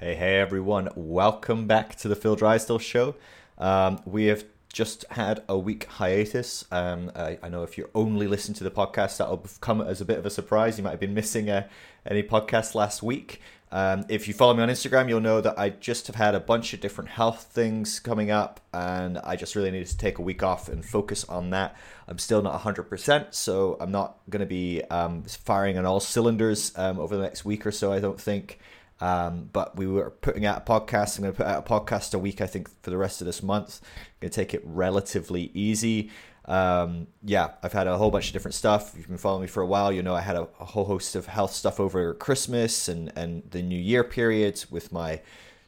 Hey, hey, everyone. Welcome back to the Phil Drysdale Show. Um, we have just had a week hiatus. Um, I, I, know if you're only listening to the podcast, that'll come as a bit of a surprise. You might have been missing uh, any podcast last week. Um, if you follow me on Instagram, you'll know that I just have had a bunch of different health things coming up, and I just really needed to take a week off and focus on that. I'm still not 100%, so I'm not going to be um, firing on all cylinders um, over the next week or so, I don't think. Um, but we were putting out a podcast. I'm going to put out a podcast a week, I think, for the rest of this month. I'm going to take it relatively easy. Um, yeah, I've had a whole bunch of different stuff. You've been following me for a while, you know I had a, a whole host of health stuff over Christmas and, and the New Year period with my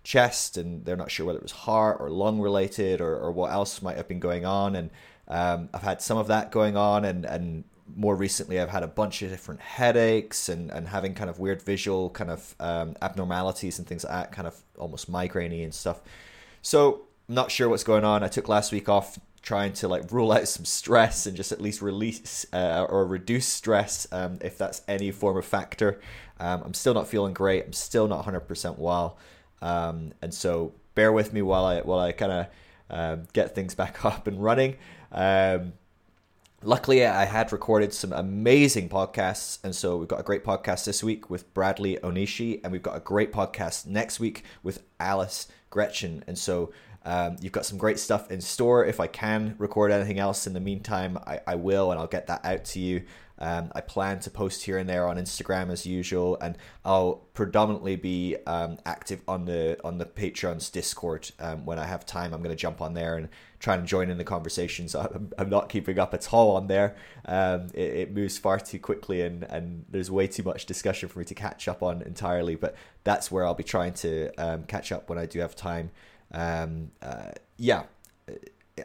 chest, and they're not sure whether it was heart or lung related or, or what else might have been going on. And um, I've had some of that going on, and, and more recently I've had a bunch of different headaches and, and having kind of weird visual kind of um, abnormalities and things like that, kind of almost migrainey and stuff. So not sure what's going on. I took last week off trying to like rule out some stress and just at least release uh, or reduce stress um, if that's any form of factor. Um, I'm still not feeling great. I'm still not 100% well, um, and so bear with me while I while I kind of um, get things back up and running. Luckily, I had recorded some amazing podcasts, and so we've got a great podcast this week with Bradley Onishi, and we've got a great podcast next week with Alice Greczyn, and so um, you've got some great stuff in store. If I can record anything else in the meantime, I, I will, and I'll get that out to you. Um, I plan to post here and there on Instagram as usual, and I'll predominantly be um, active on the on the Patreon's Discord um, when I have time. I'm going to jump on there and try and join in the conversations. I'm, I'm not keeping up at all on there. Um, it, it, moves far too quickly, and and there's way too much discussion for me to catch up on entirely. But that's where I'll be trying to um, catch up when I do have time. Um, uh, yeah,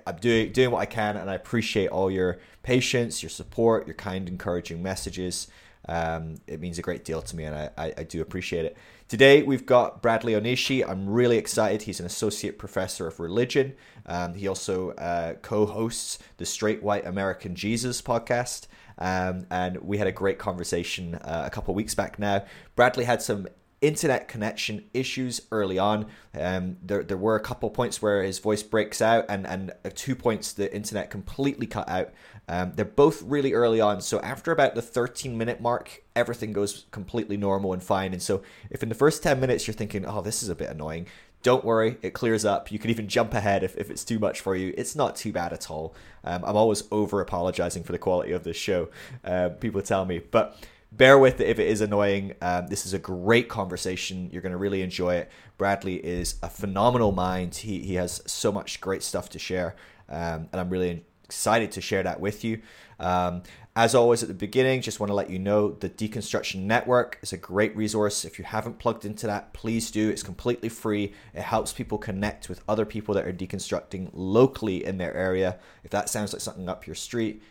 I'm doing doing what I can, and I appreciate all your patience, your support, your kind, encouraging messages. Um, it means a great deal to me, and I, I, I, do appreciate it. Today we've got Bradley Onishi. I'm really excited. He's an associate professor of religion. Um, he also uh, co-hosts the Straight White American Jesus podcast. Um, and we had a great conversation uh, a couple weeks back now. Bradley had some internet connection issues early on. Um, there, there were a couple points where his voice breaks out, and and two points the internet completely cut out. Um, they're both really early on, so after about the 13 minute mark, everything goes completely normal and fine. And so, if in the first 10 minutes you're thinking, "Oh, this is a bit annoying," don't worry, it clears up. You can even jump ahead if, if it's too much for you. It's not too bad at all. Um, I'm always over apologizing for the quality of this show. Uh, people tell me, but bear with it if it is annoying. Um, this is a great conversation. You're going to really enjoy it. Bradley is a phenomenal mind. He, he has so much great stuff to share, um, and I'm really excited to share that with you. Um, as always, at the beginning, just want to let you know the Deconstruction Network is a great resource. If you haven't plugged into that, please do. It's completely free. It helps people connect with other people that are deconstructing locally in their area. If that sounds like something up your street,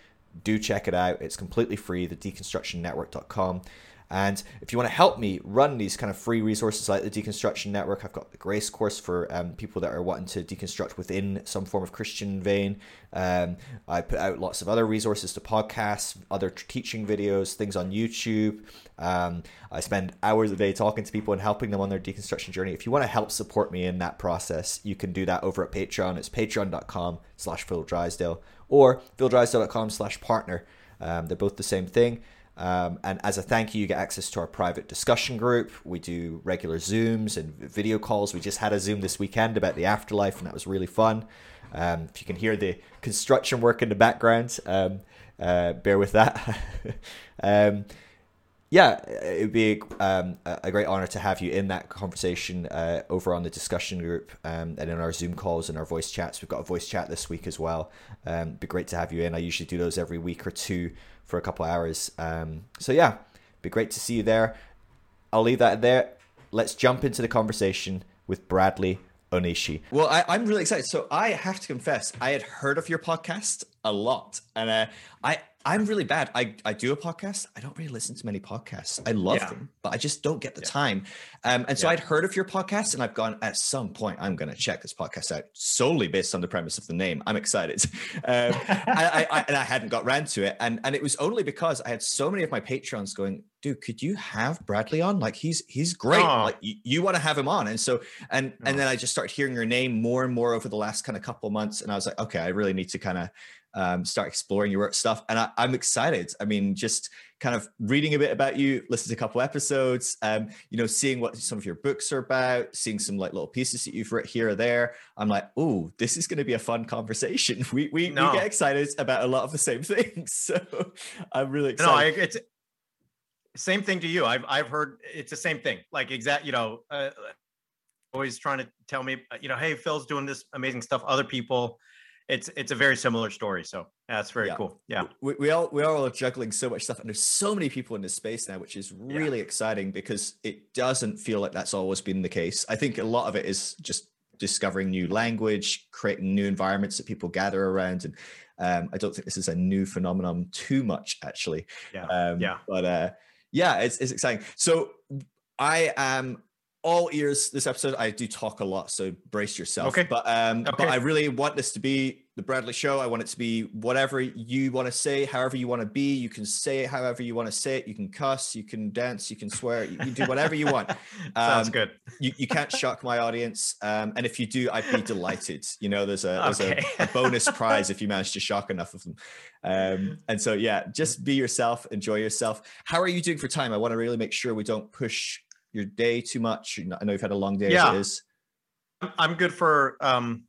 do check it out. It's completely free, the deconstructionnetwork.com. And if you want to help me run these kind of free resources like the Deconstruction Network, I've got the Grace course for um, people that are wanting to deconstruct within some form of Christian vein. Um, I put out lots of other resources to podcasts, other teaching videos, things on YouTube. Um, I spend hours a day talking to people and helping them on their deconstruction journey. If you want to help support me in that process, you can do that over at Patreon. It's patreon.com slash Phil Drysdale or phildrysdale.com slash partner. Um, they're both the same thing. Um, and as a thank you, you get access to our private discussion group. We do regular Zooms and video calls. We just had a Zoom this weekend about the afterlife, and that was really fun. Um, if you can hear the construction work in the background, um, uh, bear with that. Yeah, it would be um, a great honor to have you in that conversation uh, over on the discussion group um, and in our Zoom calls and our voice chats. We've got a voice chat this week as well. Um, be great to have you in. I usually do those every week or two for a couple hours. Um, so yeah, be great to see you there. I'll leave that there. Let's jump into the conversation with Bradley Onishi. Well, I, am really excited. So I have to confess, I had heard of your podcast a lot, and uh, I I'm really bad. I, I do a podcast. I don't really listen to many podcasts. I love Yeah. them, but I just don't get the Yeah. time. Um, and so Yeah. I'd heard of your podcast and I've gone at some point, I'm going to check this podcast out solely based on the premise of the name. I'm excited. Um, I, I, I, and I hadn't got round to it. And, and it was only because I had so many of my patrons going, dude, could you have Bradley on? Like he's, he's great. Oh. Like you, you want to have him on. And so, and, Oh. and then I just started hearing your name more and more over the last kind of couple months. And I was like, okay, I really need to kind of um, start exploring your work stuff. And I, I'm excited. I mean, just kind of reading a bit about you, listen to a couple episodes, um, you know, seeing what some of your books are about, seeing some like little pieces that you've written here or there. I'm like, oh, this is going to be a fun conversation. We we, No. we get excited about a lot of the same things. So I'm really excited. No, I, it's same thing to you. I've I've heard it's the same thing. Like exact, you know, uh, always trying to tell me, uh, you know, hey, Phil's doing this amazing stuff. Other people, it's it's a very similar story. So that's very Yeah. cool. Yeah. we, we all we are all juggling so much stuff and there's so many people in this space now which is really exciting because it doesn't feel like that's always been the case i think a lot of it is just discovering new language creating new environments that people gather around and um, i don't think this is a new phenomenon too much actually Yeah. um, Yeah. but uh, yeah it's, it's exciting so i am all ears this episode i do talk a lot so brace yourself. Okay. but um but i really want this to be the bradley show. I want it to be whatever you want to say however you want to be. You can say it however you want to say it. You can cuss you can dance you can swear you can do whatever you want. Sounds Um, good. you, you can't shock my audience um and if you do i'd be delighted. You know there's a there's Okay. a, a bonus prize if you manage to shock enough of them. Um and so yeah just be yourself enjoy yourself. How are you doing for time? I want to really make sure we don't push your day too much i know you've had a long day Yeah. as it is I'm- good for um,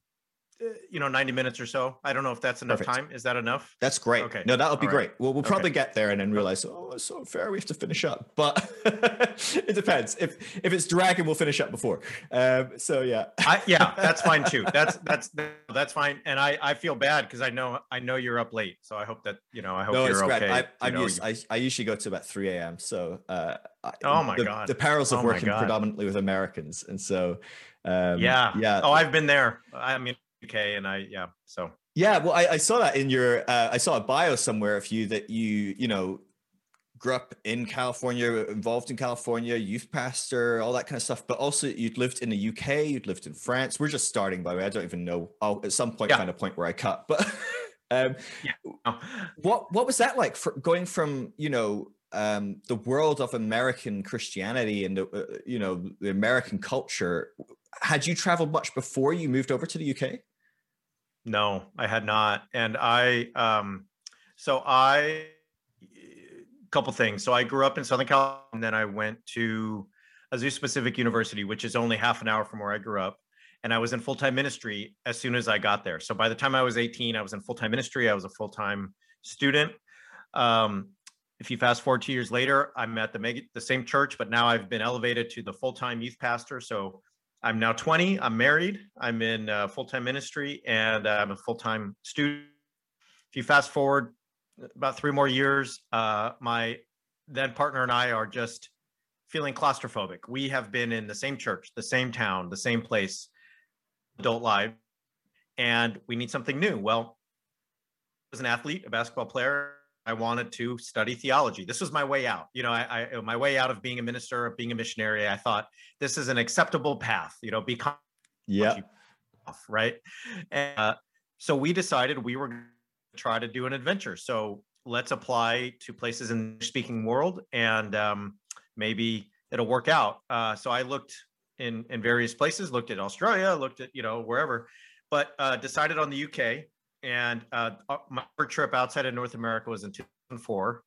you know, 90 minutes or so. I don't know if that's enough Perfect. time. Is that enough? that's great Okay. no that'll be right. great well we'll Okay. probably get there and then realize oh it's so fair we have to finish up but it depends if if it's dragging we'll finish up before um so yeah I, yeah, that's fine too. That's that's that's fine. And I I feel bad because I know I know you're up late. So I hope that you know I hope no, you're okay. I, you I'm know, used, I, I usually go to about 3 a.m. So, uh, I- Oh my the, God. the perils of Oh working predominantly with Americans. And so, um, yeah yeah. Oh, I've been there. I mean, UK, and I yeah. So yeah. Well, I, I saw that in your, uh, I saw a bio somewhere of you that you, you know, grew up in California, involved in California, youth pastor, all that kind of stuff. But also, you'd lived in the UK, you'd lived in France. We're just starting, by the way. I don't even know. I'll at some point Yeah. find a point where I cut. But um, oh, what what was that like for going from you know um, the world of American Christianity and the uh, you know the American culture? Had you traveled much before you moved over to the UK? No, I had not. And I um, so I couple things. So I grew up in Southern California, and then I went to Azusa Pacific University, which is only half an hour from where I grew up. And I was in full time ministry as soon as I got there. So by the time I was 18, I was in full time ministry. I was a full time student. Um, if you fast forward two years later, I'm at the the same church, but now I've been elevated to the full time youth pastor. So I'm now 20. I'm married. I'm in uh, full time ministry, and I'm a full time student. If you fast forward about three more years, uh, my then partner and I are just feeling claustrophobic. We have been in the same church, the same town, the same place, adult life, and we need something new. Well, as an athlete, a basketball player, I wanted to study theology. This was my way out. You know, I, I my way out of being a minister, of being a missionary. I thought this is an acceptable path. You know, become Yeah, off, right? And, uh, so we decided we were going to try to do an adventure. So let's apply to places in the speaking world, and um, maybe it'll work out. Uh, so I looked in in various places, looked at Australia, looked at you know wherever, but uh, decided on the UK. And uh, my trip outside of North America was in 2004,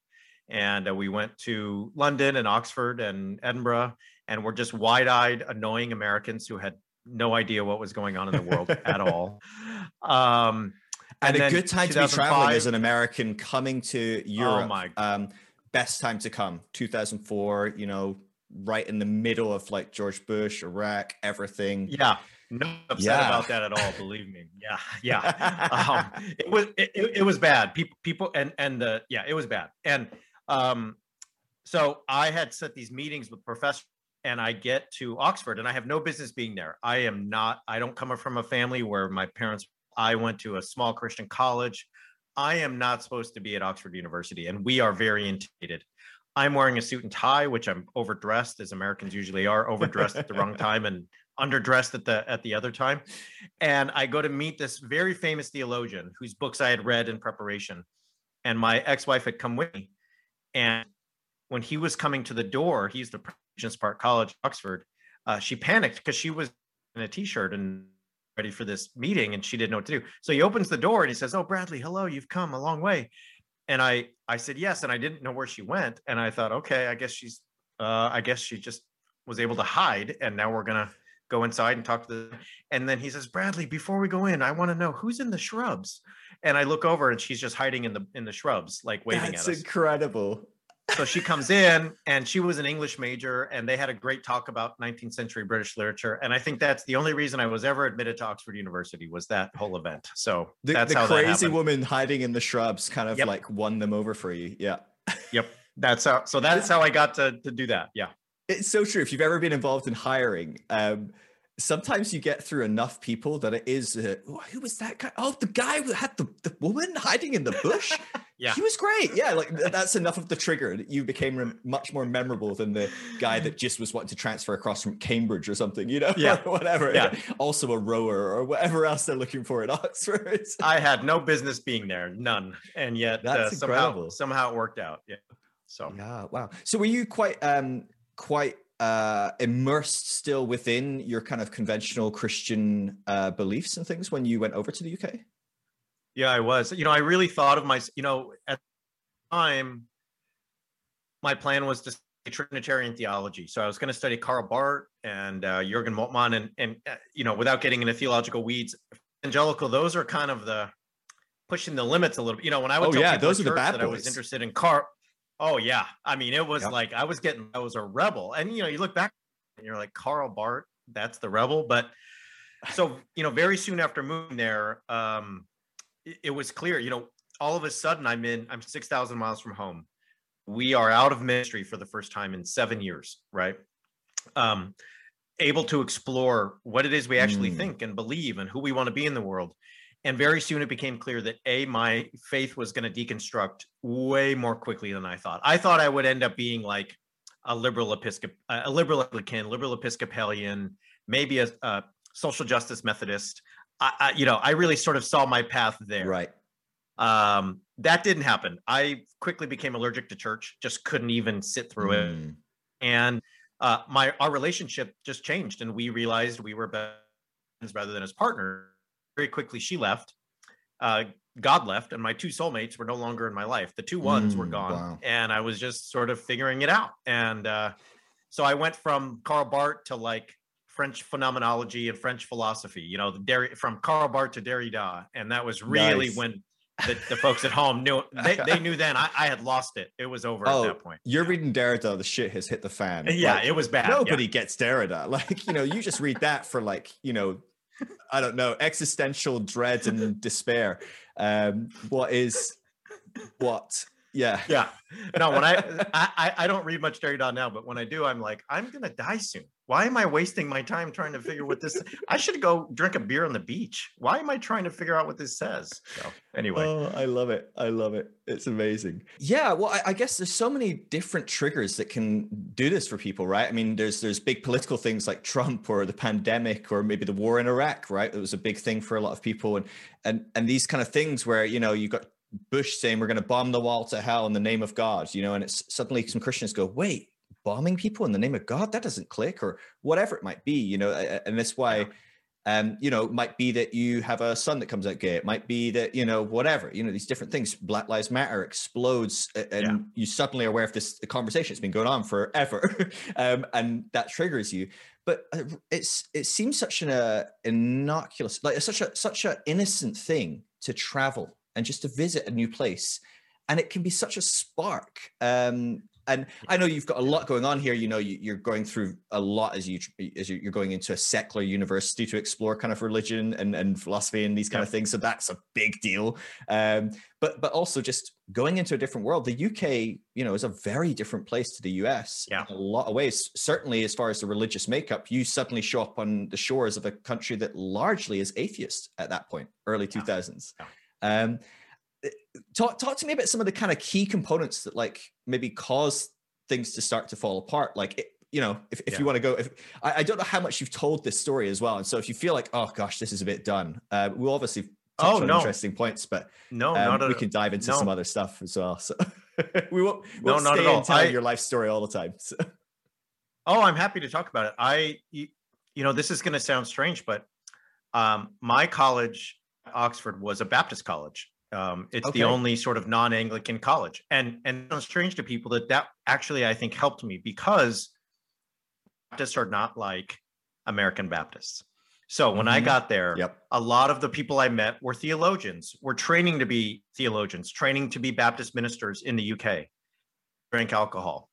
and uh, we went to London and Oxford and Edinburgh, and we're just wide-eyed, annoying Americans who had no idea what was going on in the world at all. Um, and, a good time to be traveling as an American coming to Europe. Oh my- Um, best time to come, 2004. You know, right in the middle of like George Bush, Iraq, everything. Yeah, no upset Yeah. about that at all. Believe me. Yeah, yeah. um, it was it, it, was bad. People people and and the yeah, it was bad. And um, so I had set these meetings with professors, and I get to Oxford, and I have no business being there. I am not. I don't come from a family where my parents. I went to a small Christian college. I am not supposed to be at Oxford University, and we are very intimidated. I'm wearing a suit and tie, which I'm overdressed, as Americans usually are, overdressed at the wrong time and underdressed at the at the other time. And I go to meet this very famous theologian whose books I had read in preparation. And my ex-wife had come with me. And when he was coming to the door, he's the Regent's Park College, Oxford. Uh, she panicked because she was in a t-shirt and ready for this meeting and she didn't know what to do. So he opens the door and he says, "Oh, Bradley, hello, you've come a long way." And I I said yes, and I didn't know where she went, and I thought, okay, I guess she's uh, I guess she just was able to hide, and now we're gonna go inside and talk to the. And then he says, Bradley, before we go in, I want to know who's in the shrubs. And I look over and she's just hiding in the in the shrubs, like waving That's at us. It's incredible so she comes in and she was an English major and they had a great talk about 19th century British literature. And I think that's the only reason I was ever admitted to Oxford University was that whole event. So the, that's the how crazy woman hiding in the shrubs kind of yep. like won them over for you. Yeah. Yep. That's how, so that's how I got to, to do that. Yeah. It's so true. If you've ever been involved in hiring, um, sometimes you get through enough people that it is uh, who was that guy? Oh the guy who had the, the woman hiding in the bush? Yeah. He was great yeah like that's enough of the trigger that you became much more memorable than the guy that just was wanting to transfer across from cambridge or something you know? Yeah. Whatever yeah. also a rower or whatever else they're looking for at oxford. I had no business being there none and yet uh, somehow somehow it worked out yeah so. Yeah wow. So were you quite um quite uh, immersed still within your kind of conventional Christian uh, beliefs and things when you went over to the UK? Yeah, I was. You know, I really thought of my, you know, at the time, my plan was to study Trinitarian theology. So I was going to study Karl Barth and uh, Jürgen Moltmann, and and uh, you know, without getting into theological weeds, evangelical. Those are kind of the pushing the limits a little bit. You know, when I would oh yeah, those are the bad that boys. I was interested in Karl. Oh yeah, I mean, it was yep. like I was getting, I was a rebel, and you know, you look back and you're like Karl Barth, that's the rebel. But so you know, very soon after moving there, um, it, it was clear. You know, all of a sudden, I'm in, I'm six thousand miles from home. We are out of ministry for the first time in seven years, right? Um, able to explore what it is we actually mm. think and believe and who we want to be in the world and very soon it became clear that a my faith was going to deconstruct way more quickly than i thought. I thought i would end up being like a liberal episcop a liberal anglican liberal episcopalian maybe a, a social justice methodist. I, I, you know i really sort of saw my path there. Right. Um that didn't happen. I quickly became allergic to church just couldn't even sit through mm. it and uh my our relationship just changed and we realized we were friends rather than as partners very quickly she left. Uh, God left, and my two soulmates were no longer in my life. The two ones mm, were gone, wow. and I was just sort of figuring it out. And uh, so I went from Karl Barth to like French phenomenology and French philosophy. You know, the Derry, from Karl Barth to Derrida, and that was really nice. when the, the, folks at home knew they, they knew then I, I, had lost it. It was over oh, at that point. You're reading Derrida, the shit has hit the fan. Yeah, like, it was bad. Nobody yeah. gets Derrida. Like, you know, you just read that for like, you know, I don't know, existential dread and despair. Um, what is what? Yeah. Yeah. No, when I, I I don't read much Terry Derrida now, but when I do, I'm like, I'm gonna die soon. Why am I wasting my time trying to figure what this? I should go drink a beer on the beach. Why am I trying to figure out what this says? So anyway, oh, I love it. I love it. It's amazing. Yeah, well, I, I, guess there's so many different triggers that can do this for people, right? I mean, there's there's big political things like Trump or the pandemic or maybe the war in Iraq, right? It was a big thing for a lot of people, and and and these kind of things where you know you got Bush saying we're going to bomb the wall to hell in the name of God, you know, and it's suddenly some Christians go, wait, bombing people in the name of God, that doesn't click, or whatever it might be, you know, and that's why, um, you know, might be that you have a son that comes out gay. It might be that, you know, whatever, you know, these different things. Black Lives Matter explodes, and yeah. you suddenly are aware of this conversation. It's been going on forever, um, and that triggers you. But uh, it's it seems such an uh, innocuous, like such a such an innocent thing to travel and just to visit a new place and it can be such a spark um, and I know you've got a lot going on here. You know, you, are going through a lot as you as you're going into a secular university to explore kind of religion and, and philosophy and these kind yeah. of things. So that's a big deal. Um, but but also just going into a different world. The UK, you know, is a very different place to the US yeah. in a lot of ways. Certainly, as far as the religious makeup, you suddenly show up on the shores of a country that largely is atheist at that point, early two thousands. Um, talk talk to me about some of the kind of key components that like maybe cause things to start to fall apart. Like, it, you know, if, if yeah. you want to go, if I, I, don't know how much you've told this story as well, and so if you feel like, oh gosh, this is a bit done, uh, we'll obviously oh no interesting points, but no, um, we can dive into no. some other stuff as well. So we won't, we won't no, stay in telling I, your life story all the time. So. Oh, I'm happy to talk about it. I, you know, this is going to sound strange, but um, my college, Oxford, was a Baptist college. Um, it's okay. the only sort of non-Anglican college, and and it's strange to people that that actually I think helped me because Baptists are not like American Baptists. So when mm-hmm. I got there, yep. a lot of the people I met were theologians, were training to be theologians, training to be Baptist ministers in the UK, drank alcohol.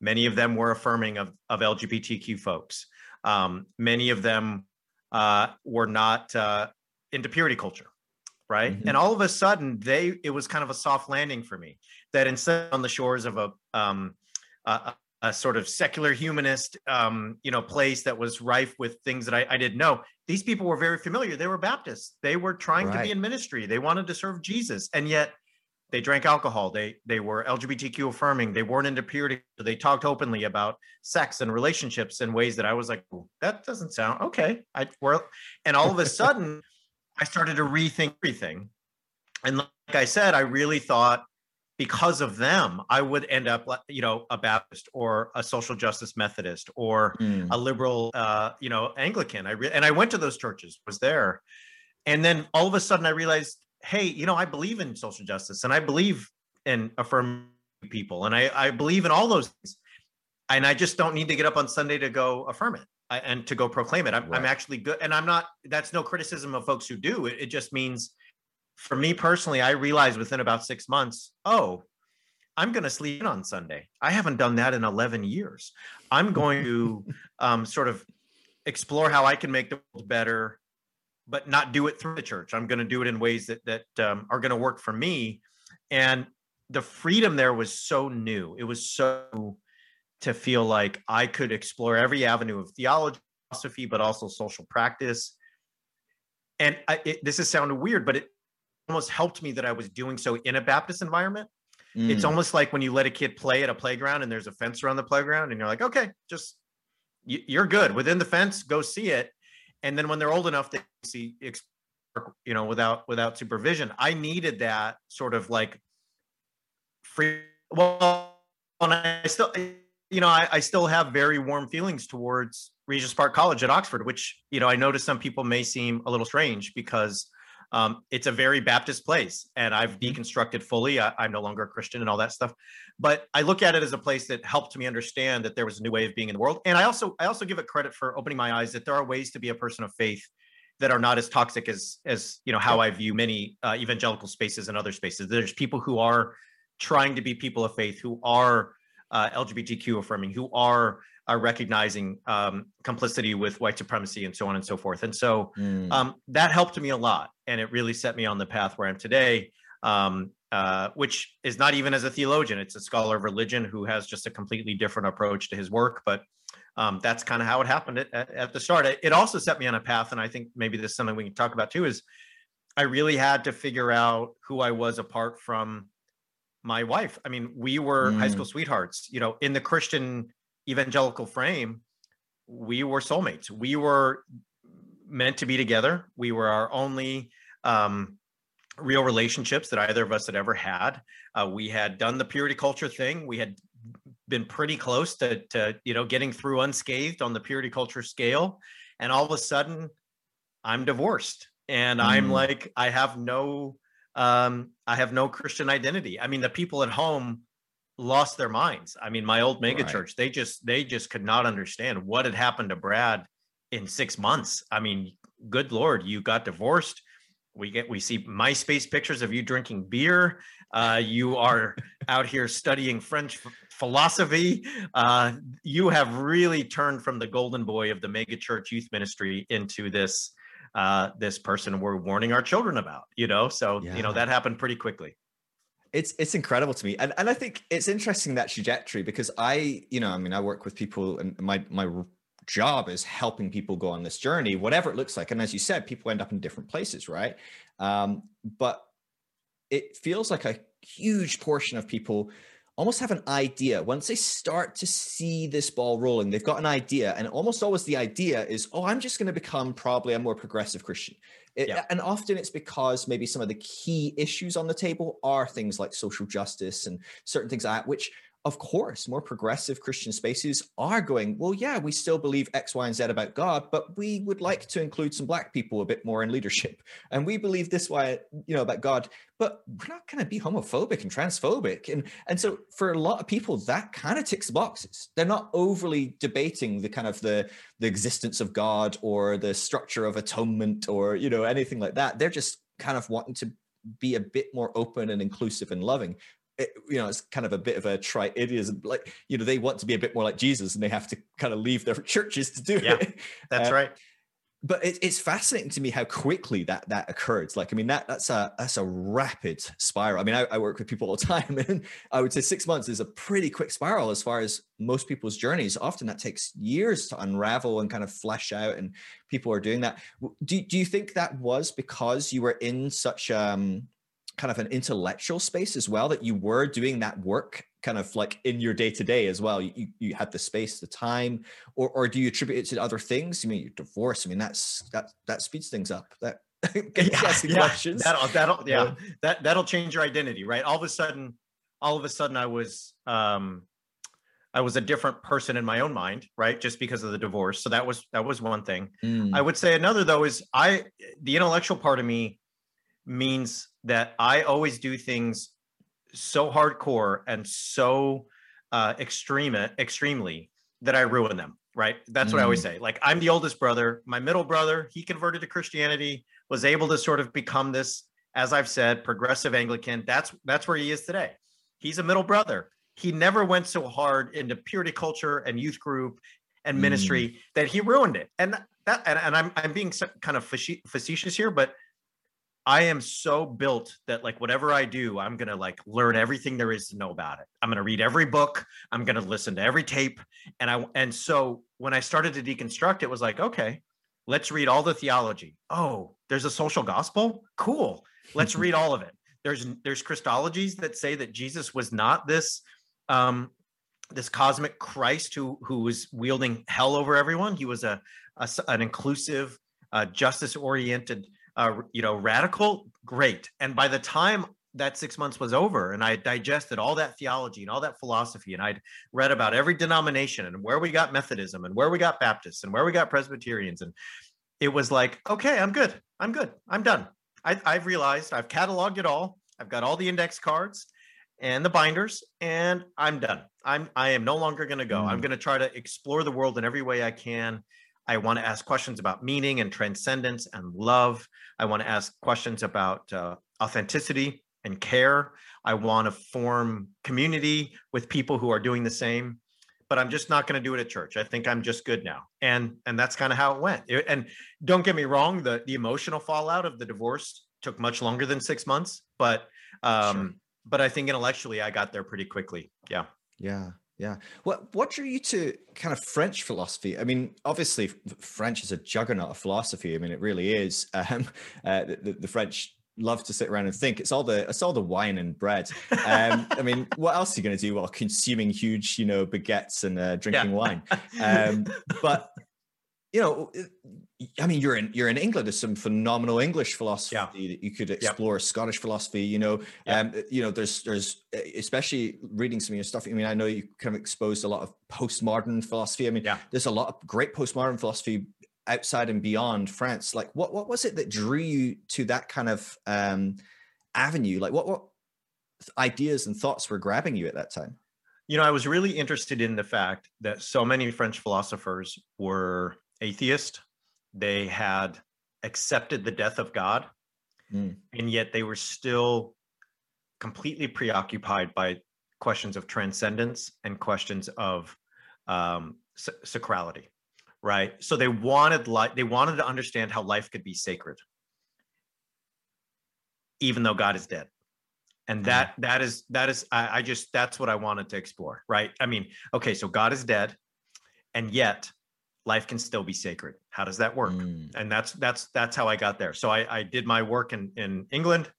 Many of them were affirming of, of LGBTQ folks. Um, many of them uh, were not uh, into purity culture right? Mm-hmm. and all of a sudden they it was kind of a soft landing for me that instead on the shores of a um a, a sort of secular humanist um you know place that was rife with things that I, I didn't know these people were very familiar. They were baptists. They were trying right. to be in ministry. They wanted to serve jesus. And yet they drank alcohol. They they were lgbtq affirming. They weren't into purity. They talked openly about sex and relationships in ways that i was like that doesn't sound okay. I well and all of a sudden I started to rethink everything. And like I said, I really thought because of them, I would end up, you know, a Baptist or a social justice Methodist or mm. a liberal, uh, you know, Anglican. I re- and I went to those churches, was there, and then all of a sudden I realized, hey, you know, I believe in social justice and I believe in affirming people and I, I believe in all those things, and I just don't need to get up on Sunday to go affirm it and to go proclaim it. I'm, right. I'm, actually good. And I'm not, that's no criticism of folks who do. It, it just means for me personally, I realized within about six months, oh, I'm going to sleep in on Sunday. I haven't done that in 11 years. I'm going to um, sort of explore how I can make the world better, but not do it through the church. I'm going to do it in ways that, that um, are going to work for me. And the freedom there was so new. It was so to feel like I could explore every avenue of theology, philosophy, but also social practice. And I, it, this is sounding weird, but it almost helped me that I was doing so in a Baptist environment. Mm. It's almost like when you let a kid play at a playground and there's a fence around the playground, and you're like, okay, just you're good within the fence, go see it. And then when they're old enough, they see, you know, without without supervision. I needed that sort of like free. Well, and I still you know, I, I, still have very warm feelings towards Regent's Park College at Oxford, which, you know, I notice some people may seem a little strange because um, it's a very Baptist place and I've mm-hmm. deconstructed fully. I, am no longer a Christian and all that stuff. But I look at it as a place that helped me understand that there was a new way of being in the world. And I also I also give it credit for opening my eyes that there are ways to be a person of faith that are not as toxic as as you know how I view many uh, evangelical spaces and other spaces. There's people who are trying to be people of faith who are uh, LGBTQ affirming, who are are recognizing um, complicity with white supremacy and so on and so forth. And so mm. um, that helped me a lot, and it really set me on the path where I'm today. Um, uh, which is not even as a theologian; it's a scholar of religion who has just a completely different approach to his work. But um, that's kind of how it happened at, at, at the start. It, it also set me on a path, and I think maybe this is something we can talk about too. Is I really had to figure out who I was apart from my wife. I mean, we were mm. high school mm. sweethearts. You know, in the Christian evangelical frame, we were soulmates. We were meant to be together. We were our only um, real relationships that either of us had ever had. Uh, we had done the purity culture thing. We had been pretty close to, to you know getting through unscathed on the purity culture scale, and all of a sudden, I'm divorced, and mm. I'm like I have no um, I have no Christian identity. I mean, the people at home lost their minds. I mean, my old megachurch, right. they just they just could not understand what had happened to Brad in six months. I mean, good lord, you got divorced. We get we see MySpace pictures of you drinking beer. Uh, you are out here studying French philosophy. Uh, you have really turned from the golden boy of the megachurch youth ministry into this uh, this person we're warning our children about, you know? So, yeah. you know, that happened pretty quickly. It's, it's incredible to me. And, and I think it's interesting that trajectory because I, you know, I mean, I work with people and my, my job is helping people go on this journey, whatever it looks like. And as you said, people end up in different places, right? Um, but it feels like a huge portion of people almost have an idea once they start to see this ball rolling they've got an idea and almost always the idea is oh i'm just going to become probably a more progressive christian it, yeah. and often it's because maybe some of the key issues on the table are things like social justice and certain things like that which of course, more progressive Christian spaces are going, well, yeah, we still believe X, Y, and Z about God, but we would like to include some Black people a bit more in leadership. And we believe this way, you know, about God, but we're not going to be homophobic and transphobic. And, and so for a lot of people, that kind of ticks the boxes. They're not overly debating the kind of the, the existence of God or the structure of atonement or, you know, anything like that. They're just kind of wanting to be a bit more open and inclusive and loving it, you know, it's kind of a bit of a. It is like, you know, they want to be a bit more like Jesus and they have to kind of leave their churches to do yeah, it. That's uh, right. But it, it's fascinating to me how quickly that that occurred. Like, I mean, that that's a that's a rapid spiral. I mean, I, I work with people all the time, and I would say six months is a pretty quick spiral as far as most people's journeys. Often that takes years to unravel and kind of flesh out, and people are doing that. Do, do you think that was because you were in such um kind of an intellectual space as well that you were doing that work kind of like in your day to day as well. You, you had the space the time or, or do you attribute it to other things? I mean your divorce? I mean that's that that speeds things up. That yeah, yeah, that'll that'll yeah, yeah. That that'll change your identity right? All of a sudden all of a sudden i was um I was a different person in my own mind, right? Just because of the divorce. So that was that was one thing. Mm. I would say another though is I the intellectual part of me means that I always do things so hardcore and so uh, extreme, extremely that I ruin them. Right. That's mm. what I always mm. say. Like I'm the oldest brother. My middle brother, he converted to Christianity, was able to sort of become this, as I've said, progressive Anglican. That's that's where he is today. He's a middle brother. He never went so hard into purity culture and youth group and ministry mm. that he ruined it. And that, and, and I'm I'm being kind of facetious here, but I am so built that like whatever I do, I'm gonna like learn everything there is to know about it. I'm gonna read every book. I'm gonna listen to every tape. And I and so when I started to deconstruct, it was like, okay, let's read all the theology. Oh, there's a social gospel. Cool. Let's read all of it. There's there's Christologies that say that Jesus was not this um this cosmic Christ who who was wielding hell over everyone. He was a, a an inclusive, uh, justice oriented uh, you know, radical, great. And by the time that six months was over and I digested all that theology and all that philosophy and I'd read about every denomination and where we got Methodism and where we got Baptists and where we got Presbyterians. And it was like, okay, I'm good. I'm good. I'm done. I, I've realized I've cataloged it all. I've got all the index cards and the binders and I'm done. I'm I am no longer going to go. Mm. I'm going to try to explore the world in every way I can I want to ask questions about meaning and transcendence and love. I want to ask questions about uh, authenticity and care. I want to form community with people who are doing the same. But I'm just not going to do it at church. I think I'm just good now, and and that's kind of how it went. And don't get me wrong, the the emotional fallout of the divorce took much longer than six months, but um, sure. but I think intellectually I got there pretty quickly. Yeah. Yeah. Yeah. What what drew you to kind of French philosophy? I mean, obviously, French is a juggernaut of philosophy. I mean, it really is. Um, uh, the, the, French love to sit around and think. It's all the it's all the wine and bread. Um, I mean, what else are you going to do while consuming huge, you know, baguettes and uh, drinking yeah. wine? Um, but you know, I mean, you're in you're in England. There's some phenomenal English philosophy yeah. that you could explore. Scottish philosophy, you know, yeah. um, you know, there's there's especially reading some of your stuff. I mean, I know you kind of exposed a lot of postmodern philosophy. I mean, yeah. there's a lot of great postmodern philosophy outside and beyond France. Like, what what was it that drew you to that kind of um, avenue? Like, what what ideas and thoughts were grabbing you at that time? You know, I was really interested in the fact that so many French philosophers were atheist they had accepted the death of God, mm. and yet they were still completely preoccupied by questions of transcendence and questions of um, sacrality, right? So they wanted life. They wanted to understand how life could be sacred, even though God is dead and hmm. that that is that is I, I, just that's what i wanted to explore right i mean okay so god is dead and yet life can still be sacred how does that work mm. and that's that's that's how i got there so I, I did my work in in england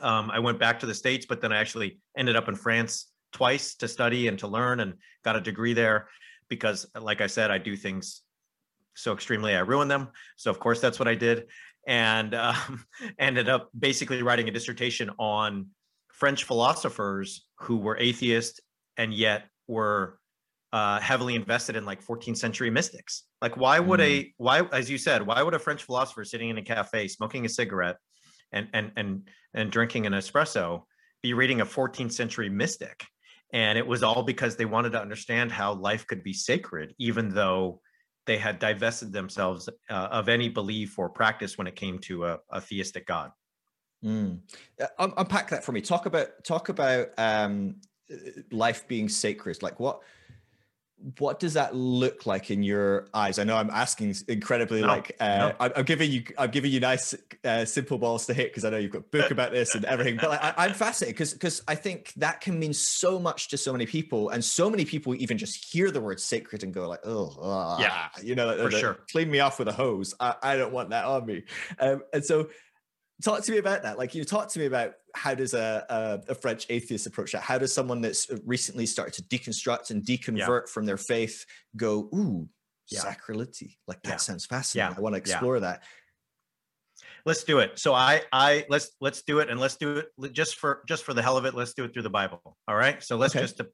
Um, I went back to the States, but then I actually ended up in France twice to study and to learn and got a degree there because, like I said, I do things so extremely I ruin them. So, of course, that's what I did. And um, ended up basically writing a dissertation on French philosophers who were atheist and yet were uh, heavily invested in like 14th century mystics. Like, why would mm. a why, as you said, why would a French philosopher sitting in a cafe smoking a cigarette and and and and drinking an espresso be reading a 14th century mystic? And it was all because they wanted to understand how life could be sacred, even though they had divested themselves uh, of any belief or practice when it came to a, a theistic God. Mm. Uh, unpack that for me. Talk about talk about um, life being sacred. Like what what does that look like in your eyes? I know I'm asking incredibly no, like uh, no. I'm, giving you I'm giving you nice uh, simple balls to hit because I know you've got a book about this and everything. But like, I, am fascinated because because I think that can mean so much to so many people, and so many people even just hear the word sacred and go like, oh, ah, yeah, you know, for sure. Clean me off with a hose. I, I don't want that on me. Um, and so talk to me about that like you talk to me about how does a, a, a, french atheist approach that? How does someone that's recently started to deconstruct and deconvert yeah. from their faith go ooh yeah. sacrality like that yeah. sounds fascinating. I want to explore that. Let's do it. So i i let's let's do it and let's do it just for just for the hell of it let's do it through the bible. All right? So let's okay. just to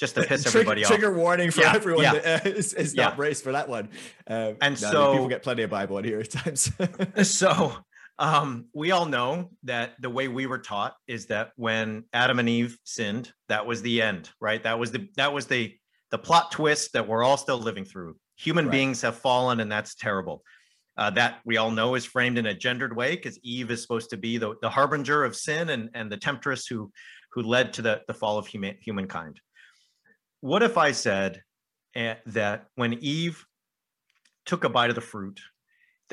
just to piss everybody off. trigger warning for everyone that uh, is, is not braced for that one. Um, and no, so people get plenty of bible in here at times. So um, we all know that the way we were taught is that when Adam and Eve sinned, that was the end, right? That was the that was the the plot twist that we're all still living through. Human right. beings have fallen, and that's terrible. Uh, that we all know is framed in a gendered way because Eve is supposed to be the, the harbinger of sin and, and the temptress who who led to the, the fall of human, humankind. What if I said uh, that when Eve took a bite of the fruit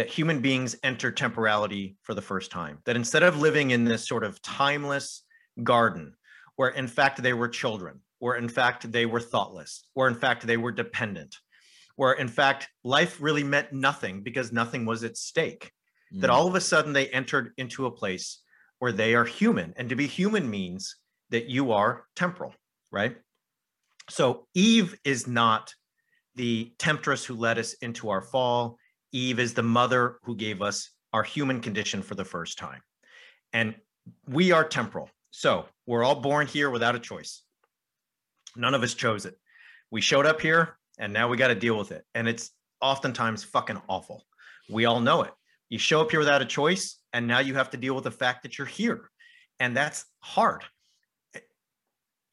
that human beings enter temporality for the first time. That instead of living in this sort of timeless garden, where in fact they were children, where in fact they were thoughtless, where in fact they were dependent, where in fact life really meant nothing because nothing was at stake, mm. that all of a sudden they entered into a place where they are human. And to be human means that you are temporal, right? So Eve is not the temptress who led us into our fall. Eve is the mother who gave us our human condition for the first time. And we are temporal. So we're all born here without a choice. None of us chose it. We showed up here and now we got to deal with it. And it's oftentimes fucking awful. We all know it. You show up here without a choice and now you have to deal with the fact that you're here. And that's hard.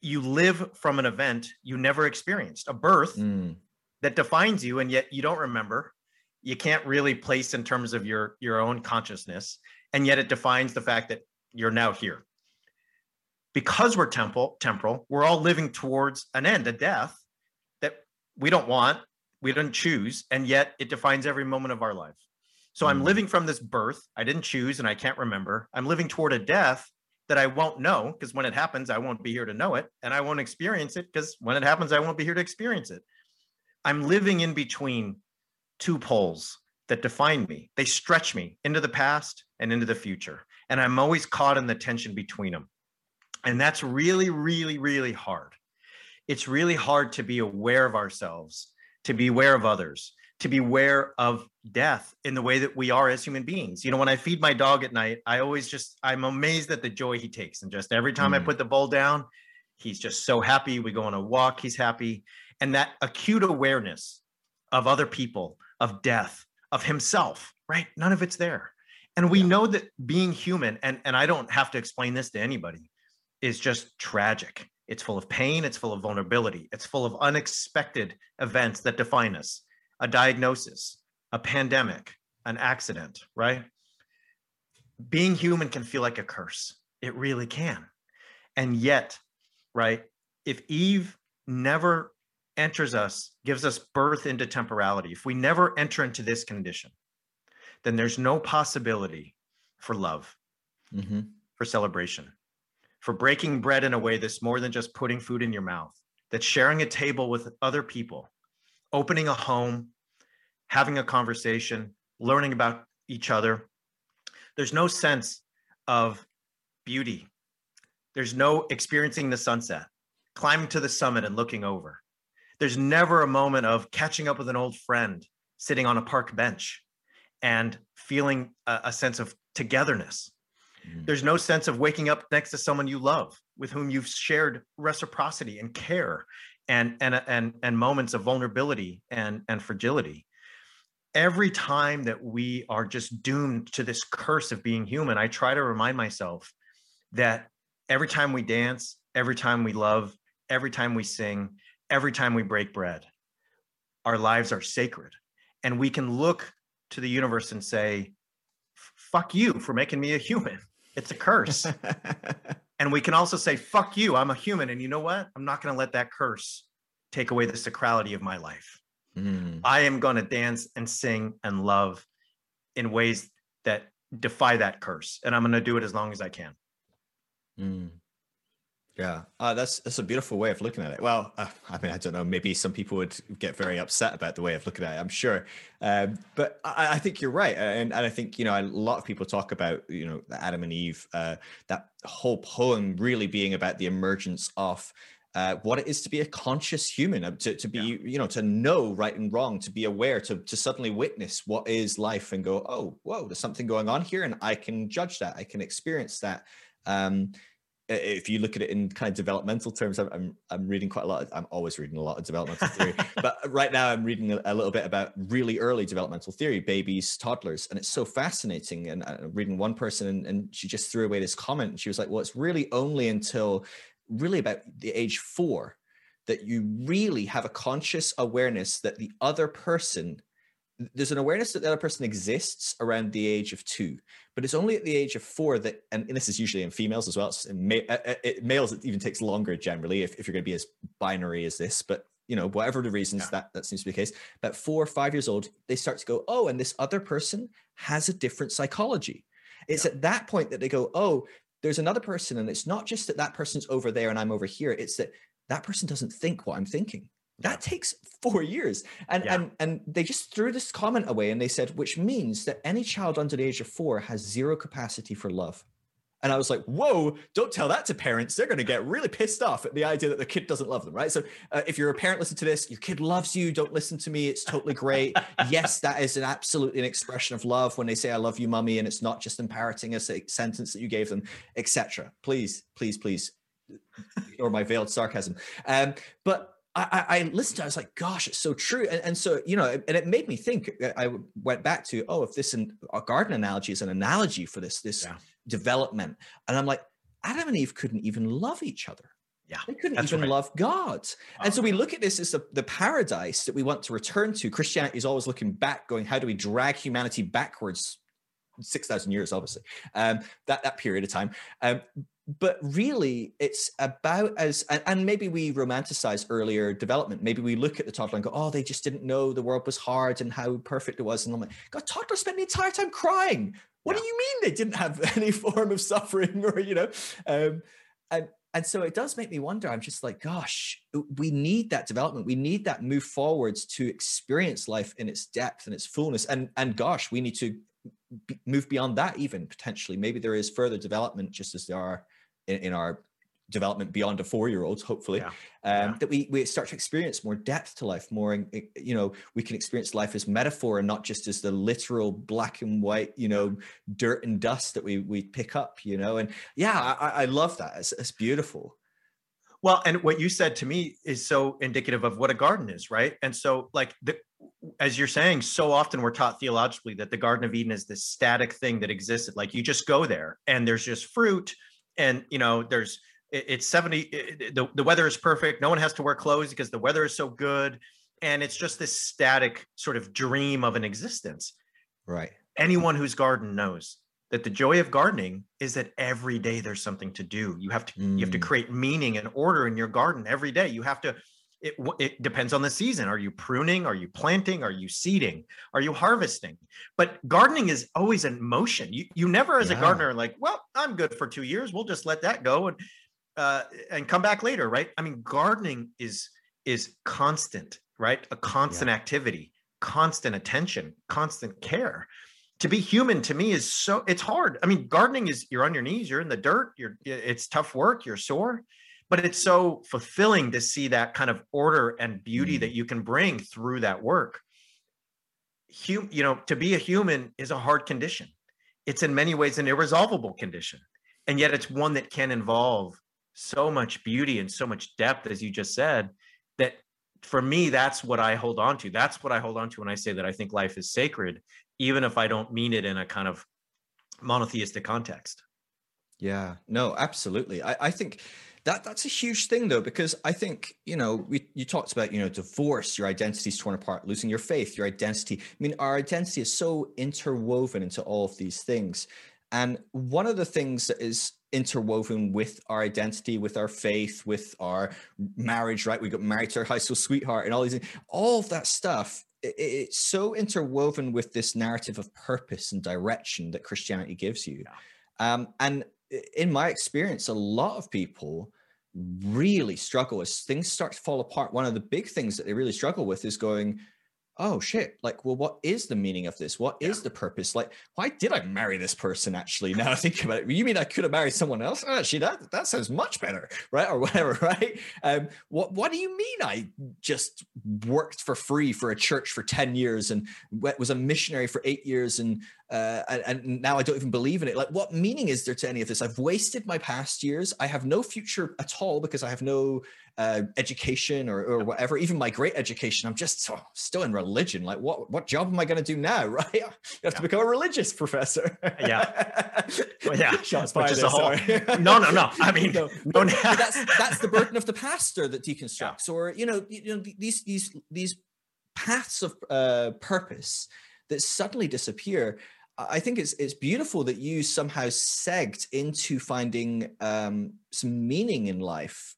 You live from an event you never experienced, a birth mm. that defines you, and yet you don't remember you can't really place in terms of your your own consciousness and yet it defines the fact that you're now here. Because we're temple temporal we're all living towards an end a death that we don't want we didn't choose and yet it defines every moment of our life. So mm. i'm living from this birth. I didn't choose and i can't remember. I'm living toward a death that i won't know because when it happens i won't be here to know it and i won't experience it because when it happens i won't be here to experience it. I'm living in between two poles that define me. They stretch me into the past and into the future. And I'm always caught in the tension between them. And that's really, really, really hard. It's really hard to be aware of ourselves, to be aware of others, to be aware of death in the way that we are as human beings. You know, when I feed my dog at night, I always just, I'm amazed at the joy he takes. And just every time mm. I put the bowl down, he's just so happy. We go on a walk, he's happy. And that acute awareness of other people, of death, of himself, right? None of it's there. And we yeah. know that being human, and, and I don't have to explain this to anybody, is just tragic. It's full of pain, it's full of vulnerability, it's full of unexpected events that define us a diagnosis, a pandemic, an accident, right? Being human can feel like a curse. It really can. And yet, right, if Eve never enters us, gives us birth into temporality, if we never enter into this condition, then there's no possibility for love, mm-hmm. for celebration, for breaking bread in a way that's more than just putting food in your mouth, that's sharing a table with other people, opening a home, having a conversation, learning about each other. There's no sense of beauty. There's no experiencing the sunset, climbing to the summit and looking over. There's never a moment of catching up with an old friend, sitting on a park bench and feeling a, a sense of togetherness. Mm. There's no sense of waking up next to someone you love with whom you've shared reciprocity and care and and and and moments of vulnerability and and fragility every time that we are just doomed to this curse of being human i try to remind myself that every time we dance every time we love every time we sing every time we break bread our lives are sacred. And we can look to the universe and say fuck you for making me a human. It's a curse. And we can also say fuck you i'm a human. And you know what? I'm not going to let that curse take away the sacrality of my life. Mm. i am going to dance and sing and love in ways that defy that curse. And i'm going to do it as long as i can. Mm. Yeah, uh, that's that's a beautiful way of looking at it. Well, uh, I mean, I don't know. Maybe some people would get very upset about the way of looking at it. I'm sure, um, but I, I, think you're right, and, and I think you know a lot of people talk about you know Adam and Eve. Uh, that whole poem really being about the emergence of uh, what it is to be a conscious human, uh, to, to be, yeah. you know, to know right and wrong, to be aware, to, to suddenly witness what is life and go, oh, whoa, there's something going on here. And I can judge that. I can experience that. Um, Uh, if you look at it in kind of developmental terms, I'm, I'm, I'm reading quite a lot. Of, I'm always reading a lot of developmental theory, but right now I'm reading a, a, little bit about really early developmental theory, babies, toddlers, and it's so fascinating. And I'm reading one person, and, and she just threw away this comment. And she was like, "Well, it's really only until really about the age four that you really have a conscious awareness that the other person there's an awareness that the other person exists around the age of two, but it's only at the age of four that, and, this is usually in females as well. in ma- uh, uh, it, males, it even takes longer generally if, if you're going to be as binary as this. But you know, whatever the reasons yeah. that that seems to be the case. But four or five years old, they start to go, oh, and this other person has a different psychology. It's yeah. at that point that they go, oh, there's another person, and it's not just that that person's over there and I'm over here. It's that that person doesn't think what I'm thinking that takes four years. And yeah. and and they just threw this comment away and they said which means that any child under the age of four has zero capacity for love. And i was like whoa don't tell that to parents. They're going to get really pissed off at the idea that the kid doesn't love them right? So uh, if you're a parent listen to this your kid loves you. Don't listen to me. It's totally great. Yes that is an absolutely an expression of love when they say i love you mummy and it's not just imparroting a sentence that you gave them etc please please please. Or my veiled sarcasm. Um, but I, I listened to it, I was like, gosh, it's so true. And, and, so, you know, and it made me think, uh, I went back to, oh, if this an, a garden analogy is an analogy for this, this yeah. development. And I'm like, Adam and Eve couldn't even love each other. Yeah. They couldn't even right. love God. Oh, and so we look at this as the, the paradise that we want to return to. Christianity is always looking back, going, how do we drag humanity backwards 6,000 years, obviously, um, that, that period of time. Um, but really it's about as and, maybe we romanticize earlier development. Maybe we look at the toddler and go oh they just didn't know the world was hard and how perfect it was. And i'm like god toddlers spent the entire time crying. What yeah. do you mean they didn't have any form of suffering or you know? Um, and and so it does make me wonder. I'm just like gosh we need that development. We need that move forwards to experience life in its depth and its fullness. And and gosh we need to move beyond that even potentially. Maybe there is further development just as there are in, in our development beyond a four-year-old hopefully yeah. Um, yeah. that we we start to experience more depth to life more you know we can experience life as metaphor and not just as the literal black and white you know dirt and dust that we we pick up you know and yeah i, I love that it's, it's beautiful well and what you said to me is so indicative of what a garden is right and so like the as you're saying, so often we're taught theologically that the Garden of Eden is this static thing that existed. Like you just go there and there's just fruit and you know there's it's 70 the, the weather is perfect. No one has to wear clothes because the weather is so good. And it's just this static sort of dream of an existence. Right. Anyone who's garden knows that the joy of gardening is that every day there's something to do. You have to mm. you have to mm. create meaning and order in your garden every day. You have to it, it depends on the season. Are you pruning? Are you planting? Are you seeding? Are you harvesting? But gardening is always in motion. You, you never, as yeah. a gardener, like, well, I'm good for two years. We'll just let that go and uh, and come back later, right? I mean, gardening is is constant, right? A constant yeah. activity, constant attention, constant care. to be human to me is so it's hard. I mean, gardening is you're on your knees, you're in the dirt, you're it's tough work, you're sore, but it's so fulfilling to see that kind of order and beauty mm. that you can bring through that work. Hum, you know, to be a human is a hard condition. It's in many ways an irresolvable condition. And yet it's one that can involve so much beauty and so much depth, as you just said, that for me, that's what I hold on to. That's what I hold on to when I say that I think life is sacred even if I don't mean it in a kind of monotheistic context. Yeah, no, absolutely. I, I think that that's a huge thing though, because I think, you know, we you talked about, you know, divorce, your identity's torn apart, losing your faith, your identity. I mean, our identity is so interwoven into all of these things. And one of the things that is interwoven with our identity, with our faith, with our marriage, right? We got married to our high school sweetheart and all these, all of that stuff it's so interwoven with this narrative of purpose and direction that Christianity gives you. Um, and in my experience, a lot of people really struggle as things start to fall apart. One of the big things that they really struggle with is going, oh shit like well what is the meaning of this? What is yeah. the purpose? Like why did i marry this person actually now i think about it? You mean i could have married someone else? Oh, actually that that sounds much better right or whatever right? Um what what do you mean i just worked for free for a church for 10 years and was a missionary for eight years and uh, and, and, now I don't even believe in it. Like, what meaning is there to any of this? I've wasted my past years. I have no future at all because I have no uh, education or, or whatever. Even my great education, I'm just oh, still in religion. Like, what what job am I going to do now? Right? You have yeah. to become a religious professor. yeah, well, yeah. Shots fired. Whole... no, no, no. I mean, no, no. that's that's the burden of the pastor that deconstructs, yeah. or you know, you know, these these these paths of uh, purpose that suddenly disappear I think it's it's beautiful that you somehow segged into finding um, some meaning in life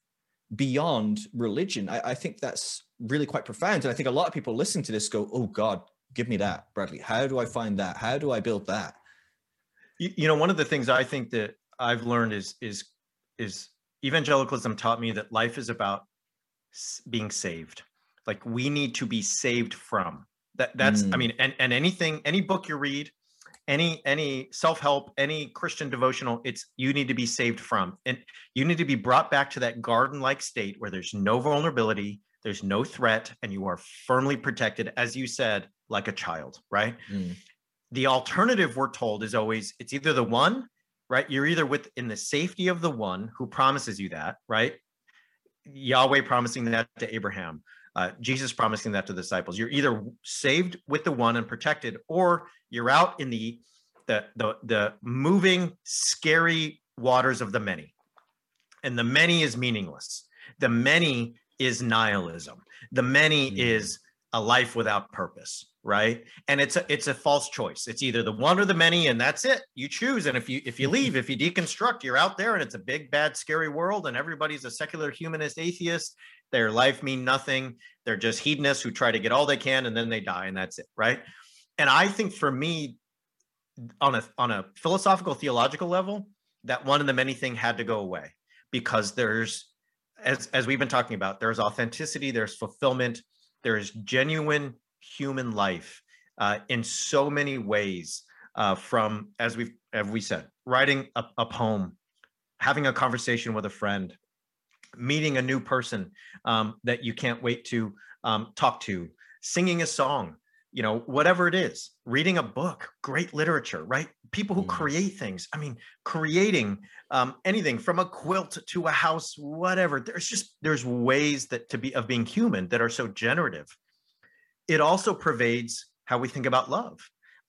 beyond religion. I, I, think that's really quite profound, and I think a lot of people listening to this go, "Oh God, give me that, Bradley. How do I find that? How do I build that?" You, you know, one of the things I think that I've learned is is is evangelicalism taught me that life is about being saved. Like we need to be saved from that. That's mm. I mean, and and anything, any book you read any any self-help any christian devotional it's you need to be saved from. And you need to be brought back to that garden-like state where there's no vulnerability there's no threat and you are firmly protected as you said like a child right? Mm. the alternative we're told is always it's either the one right? You're either within the safety of the one who promises you that right? Yahweh promising that to abraham uh, Jesus promising that to the disciples. You're either saved with the one and protected, or you're out in the the the, the moving, scary waters of the many. And the many is meaningless. The many is nihilism. The many mm. is a life without purpose right? And it's a it's a false choice. It's either the one or the many and that's it. You choose and if you if you mm-hmm. leave if you deconstruct you're out there and it's a big bad scary world and everybody's a secular humanist atheist. Their life mean nothing. They're just hedonists who try to get all they can and then they die and that's it right? And i think for me on a on a philosophical theological level that one and the many thing had to go away because there's as as we've been talking about there's authenticity there's fulfillment there's genuine human life uh, in so many ways uh, from as we've as we said writing a, a, poem having a conversation with a friend meeting a new person um, that you can't wait to um, talk to singing a song you know whatever it is reading a book great literature right? People who mm. create things i mean creating um, anything from a quilt to a house whatever there's just there's ways that to be of being human that are so generative. It also pervades how we think about love.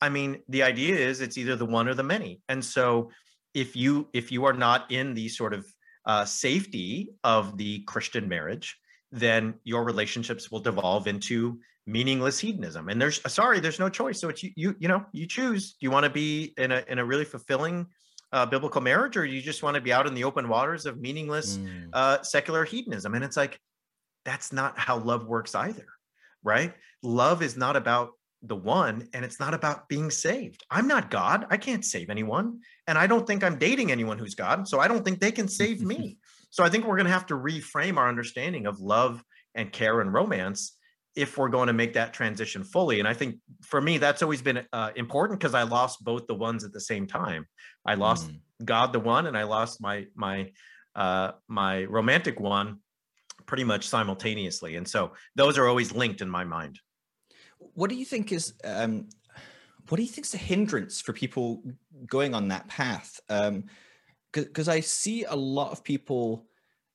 I mean the idea is it's either the one or the many. And so if you if you are not in the sort of uh, safety of the christian marriage then your relationships will devolve into meaningless hedonism. And there's sorry there's no choice. So it's you you, you know you choose. Do you want to be in a in a really fulfilling uh, biblical marriage or you just want to be out in the open waters of meaningless mm. uh, secular hedonism? And it's like that's not how love works either right? Love is not about the one and it's not about being saved. I'm not god. I can't save anyone. And i don't think i'm dating anyone who's god. So i don't think they can save me so i think we're going to have to reframe our understanding of love and care and romance if we're going to make that transition fully. And I think for me, that's always been uh, important because I lost both the ones at the same time. I lost mm. God the one, and I lost my my uh, my romantic one pretty much simultaneously. And so those are always linked in my mind. What do you think is um, what do you think is the hindrance for people going on that path? Because I see a lot of people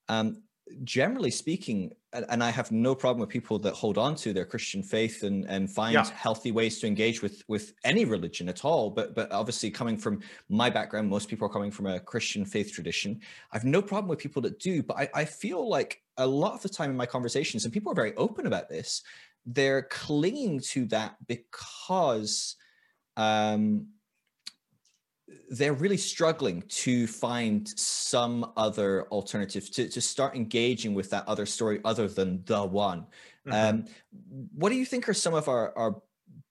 um, generally speaking, and I have no problem with people that hold on to their Christian faith and, and find yeah. healthy ways to engage with with any religion at all. But but obviously, coming from my background, most people are coming from a Christian faith tradition. I have no problem with people that do, but I, I feel like a lot of the time in my conversations, and people are very open about this, they're clinging to that because um, they're really struggling to find some other alternative to, to start engaging with that other story other than the one. Mm-hmm. Um, what do you think are some of our, our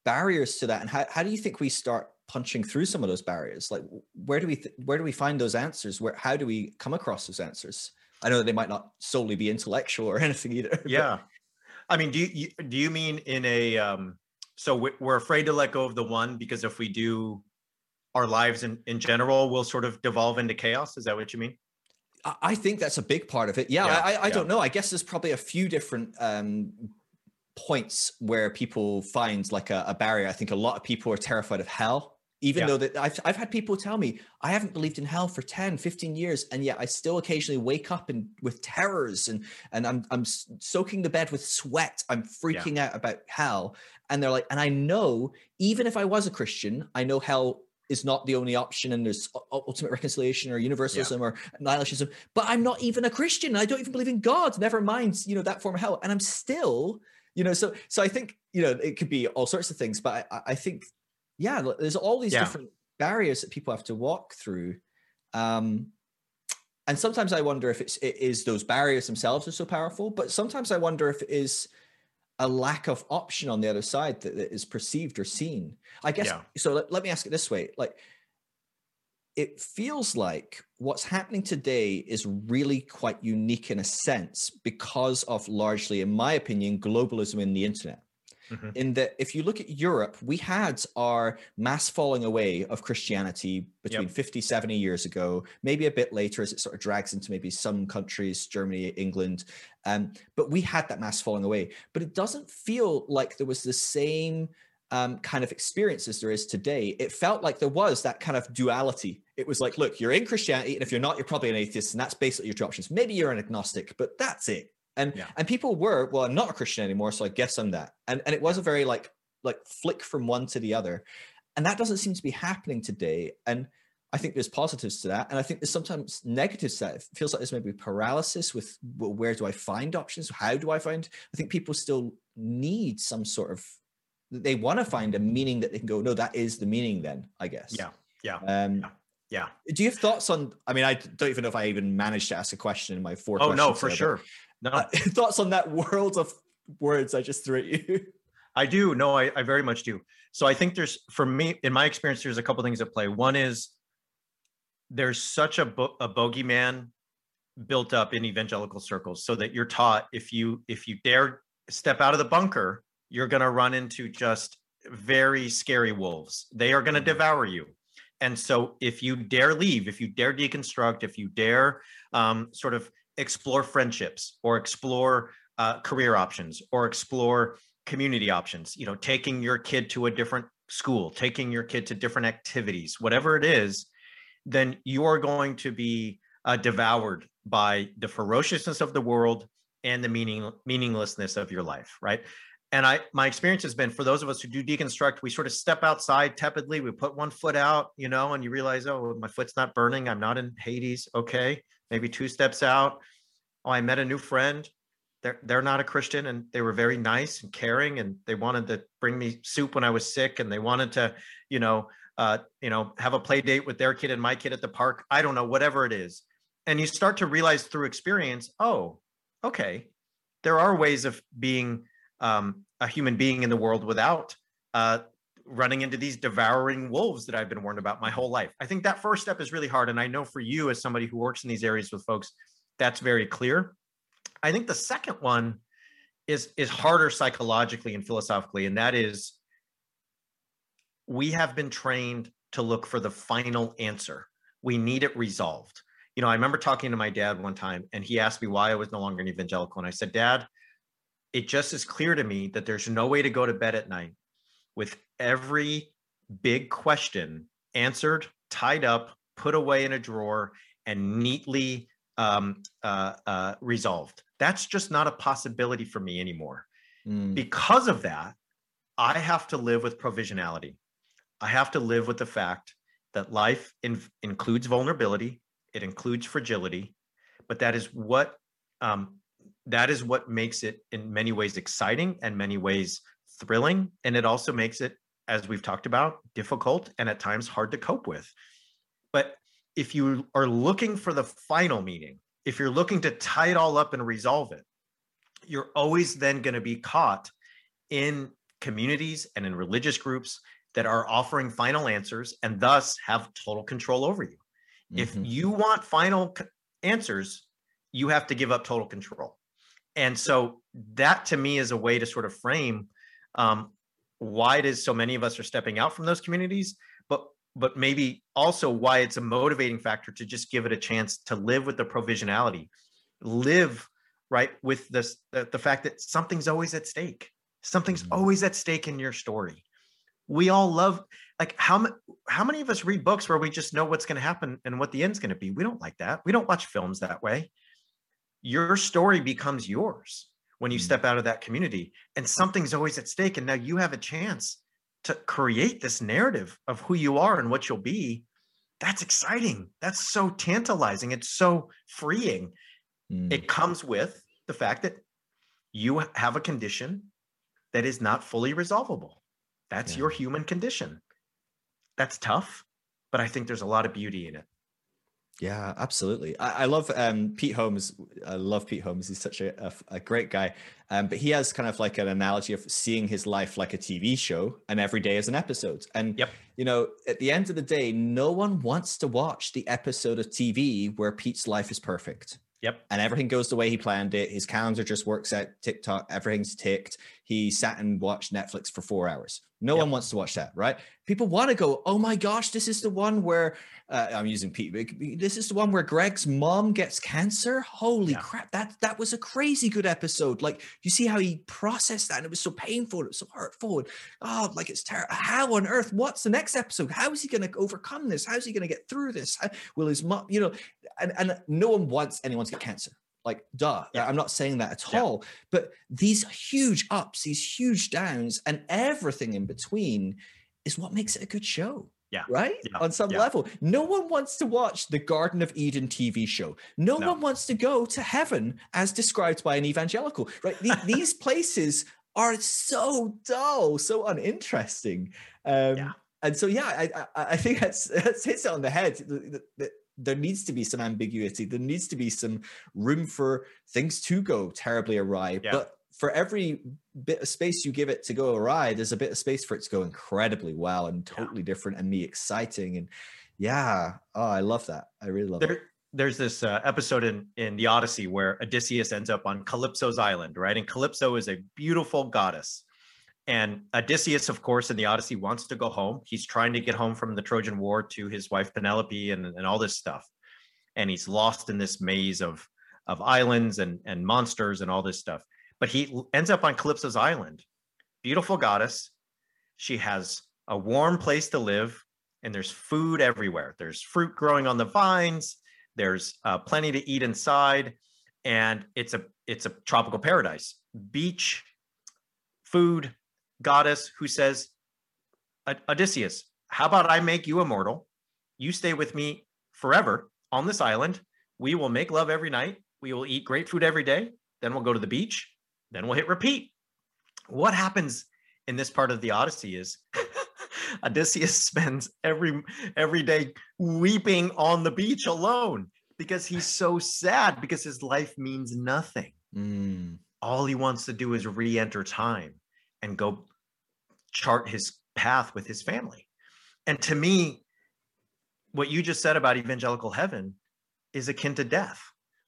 barriers to that? And how, how do you think we start punching through some of those barriers? Like where do we, th- where do we find those answers? Where, how do we come across those answers? I know that they might not solely be intellectual or anything either. Yeah. I mean, do you, do you mean in a, um, so we're afraid to let go of the one because if we do our lives in, in general will sort of devolve into chaos. Is that what you mean? I think that's a big part of it. Yeah, yeah I, I yeah. don't know. I guess there's probably a few different um, points where people find like a, a, barrier. I think a lot of people are terrified of hell, even yeah. though that I've, I've had people tell me I haven't believed in hell for 10, 15 years. And yet I still occasionally wake up and with terrors and, and I'm, I'm soaking the bed with sweat. I'm freaking out about hell. And they're like, and I know even if I was a Christian, I know hell is not the only option and there's ultimate reconciliation or universalism yeah. or nihilism but i'm not even a christian i don't even believe in god never mind you know that form of hell and i'm still you know so so i think you know it could be all sorts of things but i, I think yeah there's all these yeah. different barriers that people have to walk through um and sometimes i wonder if it's it is those barriers themselves are so powerful but sometimes i wonder if it is a lack of option on the other side that, that is perceived or seen. I guess yeah. so. Let, let me ask it this way: like, it feels like what's happening today is really quite unique in a sense because of largely, in my opinion, globalism in the internet. Mm-hmm. In that, if you look at Europe, we had our mass falling away of Christianity between yep. 50, 70 years ago, maybe a bit later as it sort of drags into maybe some countries, Germany, England. Um, but we had that mass falling away. But it doesn't feel like there was the same um, kind of experience as there is today. It felt like there was that kind of duality. It was like, look, you're in Christianity, and if you're not, you're probably an atheist, and that's basically your two options. Maybe you're an agnostic, but that's it. And yeah. and people were, well, I'm not a Christian anymore, so I guess I'm that. And and it was a very like like flick from one to the other. And that doesn't seem to be happening today. And I think there's positives to that. And I think there's sometimes negatives that. It feels like there's maybe paralysis with well, where do I find options? How do I find? I think people still need some sort of, they want to find a meaning that they can go, no, that is the meaning then, I guess. Yeah. Yeah. Um, yeah. Yeah. Do you have thoughts on? I mean, I don't even know if I even managed to ask a question in my four. Oh no, for sure. No uh, thoughts on that world of words I just threw at you. I do. No, I, I very much do. So I think there's, for me, in my experience, there's a couple things at play. One is there's such a, bo- a bogeyman built up in evangelical circles, so that you're taught if you if you dare step out of the bunker, you're going to run into just very scary wolves. They are going to mm-hmm. devour you. And so if you dare leave, if you dare deconstruct, if you dare um, sort of explore friendships or explore uh, career options or explore community options you know taking your kid to a different school taking your kid to different activities whatever it is then you are going to be uh, devoured by the ferociousness of the world and the meaning meaninglessness of your life right? And i my experience has been for those of us who do deconstruct we sort of step outside tepidly we put one foot out you know and you realize oh my foot's not burning i'm not in hades. Okay maybe two steps out. Oh, I met a new friend. They're they're not a Christian and they were very nice and caring and they wanted to bring me soup when I was sick and they wanted to, you know, uh, you know, have a play date with their kid and my kid at the park. I don't know, whatever it is. And you start to realize through experience, oh, okay, there are ways of being um, a human being in the world without uh, running into these devouring wolves that I've been warned about my whole life. I think that first step is really hard. And I know for you, as somebody who works in these areas with folks, that's very clear. I think the second one is is harder psychologically and philosophically, and that is we have been trained to look for the final answer. We need it resolved. You know, I remember talking to my dad one time, and he asked me why I was no longer an evangelical, and I said, "Dad, it just is clear to me that there's no way to go to bed at night with every big question answered, tied up, put away in a drawer, and neatly um, uh, uh, resolved. That's just not a possibility for me anymore. Mm. Because of that, I have to live with provisionality. I have to live with the fact that life in, includes vulnerability, it includes fragility, but that is what um, that is what makes it in many ways exciting and many ways thrilling, and it also makes it, as we've talked about, difficult and at times hard to cope with. But if you are looking for the final meaning, if you're looking to tie it all up and resolve it, you're always then going to be caught in communities and in religious groups that are offering final answers and thus have total control over you. Mm-hmm. If you want final answers, you have to give up total control. And so that to me is a way to sort of frame um, why it is so many of us are stepping out from those communities, but but maybe also why it's a motivating factor to just give it a chance to live with the provisionality, live right with this the, the fact that something's always at stake. Something's mm-hmm. always at stake in your story. We all love like how how many of us read books where we just know what's going to happen and what the end's going to be? We don't like that. We don't watch films that way. Your story becomes yours when you mm. step out of that community and something's always at stake and now you have a chance to create this narrative of who you are and what you'll be that's exciting that's so tantalizing it's so freeing mm. it comes with the fact that you have a condition that is not fully resolvable that's yeah. your human condition. That's tough, but I think there's a lot of beauty in it. Yeah, absolutely. I, I love um, Pete Holmes. I love Pete Holmes. He's such a, a, a great guy. Um, but he has kind of like an analogy of seeing his life like a TV show and every day is an episode. And, yep. you know, at the end of the day, no one wants to watch the episode of TV where Pete's life is perfect. Yep. And everything goes the way he planned it. His calendar just works out TikTok. Everything's ticked. He sat and watched Netflix for four hours. No yep. one wants to watch that, right? People want to go, oh my gosh, this is the one where uh, I'm using Pete. This is the one where Greg's mom gets cancer. Holy yeah. crap! That that was a crazy good episode. Like you see how he processed that, and it was so painful, it was so hurtful. oh, like it's terrible. How on earth? What's the next episode? How is he going to overcome this? How is he going to get through this? How, will his mom? You know, and and no one wants anyone to get cancer. Like, duh. Yeah. I'm not saying that at yeah. all. But these huge ups, these huge downs, and everything in between is what makes it a good show. Yeah. Right? Yeah. On some yeah. level. No one wants to watch the Garden of Eden TV show. No, no. one wants to go to heaven as described by an evangelical. Right? these places are so dull, so uninteresting. Um, yeah. And so, yeah, I, I, I think that's, that's hits it on the head. The, the, there needs to be some ambiguity. There needs to be some room for things to go terribly awry. Yeah. But for every bit of space you give it to go awry, there's a bit of space for it to go incredibly well and totally yeah. different and be exciting. And yeah, oh, I love that. I really love there, it. There's this uh, episode in in the Odyssey where Odysseus ends up on Calypso's island, right? And Calypso is a beautiful goddess and Odysseus, of course, in the Odyssey wants to go home. He's trying to get home from the Trojan War to his wife Penelope and, and all this stuff. And he's lost in this maze of, of islands and, and monsters and all this stuff. But he ends up on Calypso's island. Beautiful goddess. She has a warm place to live, and there's food everywhere. There's fruit growing on the vines. There's uh, plenty to eat inside, and it's a it's a tropical paradise. Beach, food, goddess who says, Odysseus, how about I make you immortal? You stay with me forever on this island. We will make love every night. We will eat great food every day. Then we'll go to the beach. Then we'll hit repeat. What happens in this part of the Odyssey is Odysseus spends every every day weeping on the beach alone because he's so sad because his life means nothing. Mm. All he wants to do is re-enter time and go chart his path with his family. And to me, what you just said about evangelical heaven is akin to death,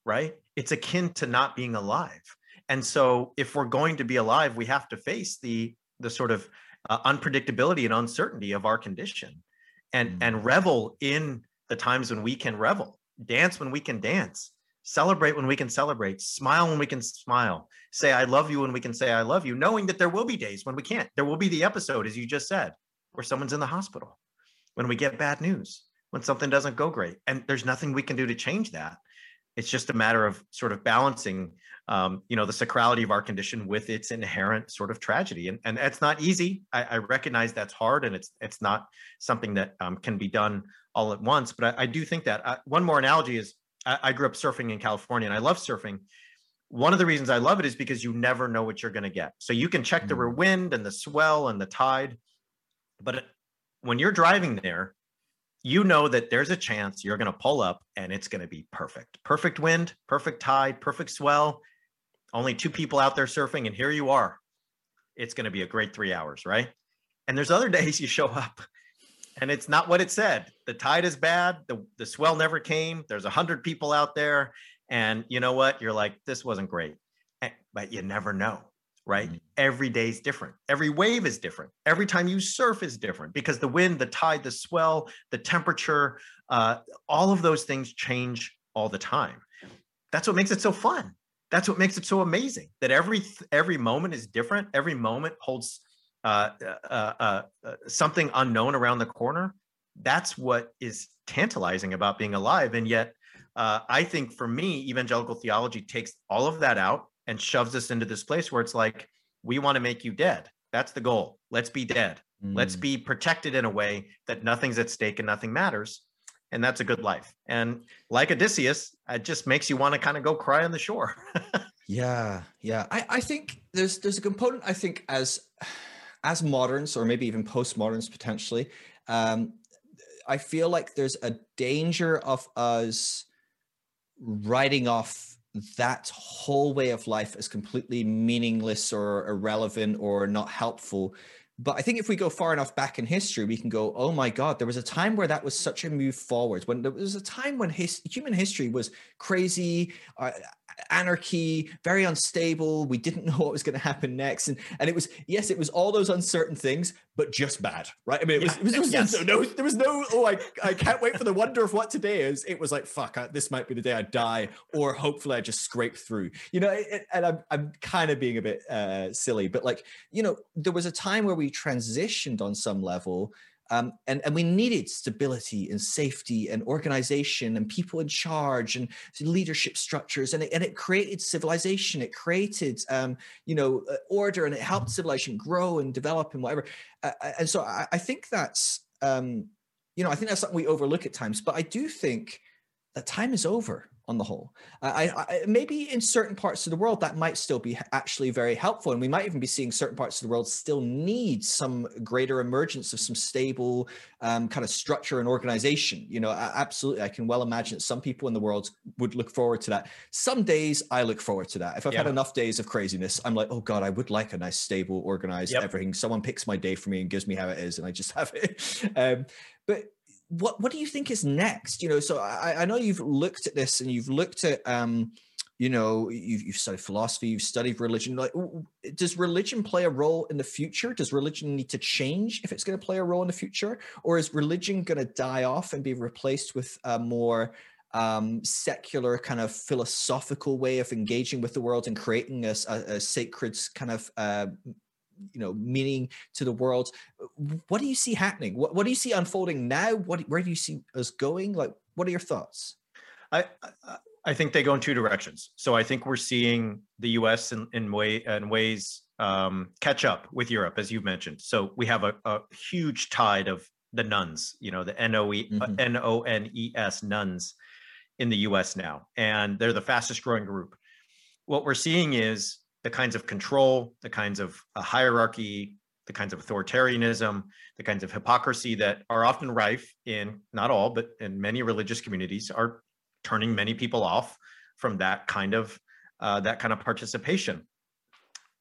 right? It's akin to not being alive. And so if we're going to be alive, we have to face the the sort of uh, unpredictability and uncertainty of our condition and mm-hmm. and revel in the times when we can revel, dance when we can dance, celebrate when we can celebrate, smile when we can smile, say I love you when we can say I love you, knowing that there will be days when we can't. There will be the episode as you just said where someone's in the hospital, when we get bad news, when something doesn't go great. And there's nothing we can do to change that. It's just a matter of sort of balancing, um, you know, the sacrality of our condition with its inherent sort of tragedy. And, and it's not easy. I, I recognize that's hard and it's it's not something that um, can be done all at once. But I, I do think that uh, one more analogy is I, I grew up surfing in California and I love surfing one of the reasons I love it is because you never know what you're going to get. So you can check the mm. wind and the swell and the tide, but when you're driving there, you know that there's a chance you're going to pull up and it's going to be perfect. Perfect wind, perfect tide, perfect swell. Only two people out there surfing, and here you are. It's going to be a great three hours, right? And there's other days you show up and it's not what it said. The tide is bad. The, the swell never came. There's a hundred people out there. And you know what? You're like, this wasn't great. But you never know right? Mm-hmm. Every day is different. Every wave is different. Every time you surf is different because the wind, the tide, the swell, the temperature, uh, all of those things change all the time. That's what makes it so fun. That's what makes it so amazing. That every every moment is different. Every moment holds uh, uh, uh, uh something unknown around the corner. That's what is tantalizing about being alive. And yet, uh, I think for me, evangelical theology takes all of that out and shoves us into this place where it's like we want to make you dead that's the goal let's be dead mm. let's be protected in a way that nothing's at stake and nothing matters and that's a good life and like odysseus it just makes you want to kind of go cry on the shore yeah yeah I, I think there's there's a component i think as as moderns or maybe even postmoderns potentially um i feel like there's a danger of us writing off that whole way of life as completely meaningless or irrelevant or not helpful. But I think if we go far enough back in history, we can go, oh my God, there was a time where that was such a move forward. When there was a time when his, human history was crazy, uh, anarchy, very unstable. We didn't know what was going to happen next, and and it was yes, it was all those uncertain things, but just bad, right? I mean, it was, yeah. it was, it was yes. no, there was no oh, I I can't wait for the wonder of what today is. It was like fuck, I, this might be the day I die, or hopefully I just scrape through, you know. It, and I'm I'm kind of being a bit uh, silly, but like you know, there was a time where we transitioned on some level um, and, and we needed stability and safety and organization and people in charge and leadership structures. And it, and it created civilization. It created, um, you know, uh, order and it helped civilization grow and develop and whatever. Uh, uh, and so I, I think that's, um, you know, I think that's something we overlook at times. But I do think that time is over on the whole. I, I, maybe in certain parts of the world that might still be actually very helpful, and we might even be seeing certain parts of the world still need some greater emergence of some stable um, kind of structure and organization. You know, absolutely, I can well imagine that some people in the world would look forward to that. Some days I look forward to that. If I've yeah. had enough days of craziness, I'm like, oh god, I would like a nice, stable, organized yep. everything. Someone picks my day for me and gives me how it is, and I just have it. Um, but what what do you think is next? You know, so I, I know you've looked at this and you've looked at um, you know, you've, you've studied philosophy, you've studied religion. Like, does religion play a role in the future? Does religion need to change if it's going to play a role in the future, or is religion going to die off and be replaced with a more um, secular kind of philosophical way of engaging with the world and creating a, a, a sacred kind of uh, you know meaning to the world. What do you see happening? What, what do you see unfolding now? What where do you see us going? Like what are your thoughts? I i think they go in two directions. So i think we're seeing the us in, in way in ways um, catch up with europe as you mentioned. So we have a, a huge tide of the nones you know the noe mm-hmm. n-o-n-e-s nones in the us now and they're the fastest growing group. What we're seeing is the kinds of control, the kinds of uh, hierarchy, the kinds of authoritarianism, the kinds of hypocrisy that are often rife in not all, but in many religious communities are turning many people off from that kind of uh, that kind of participation.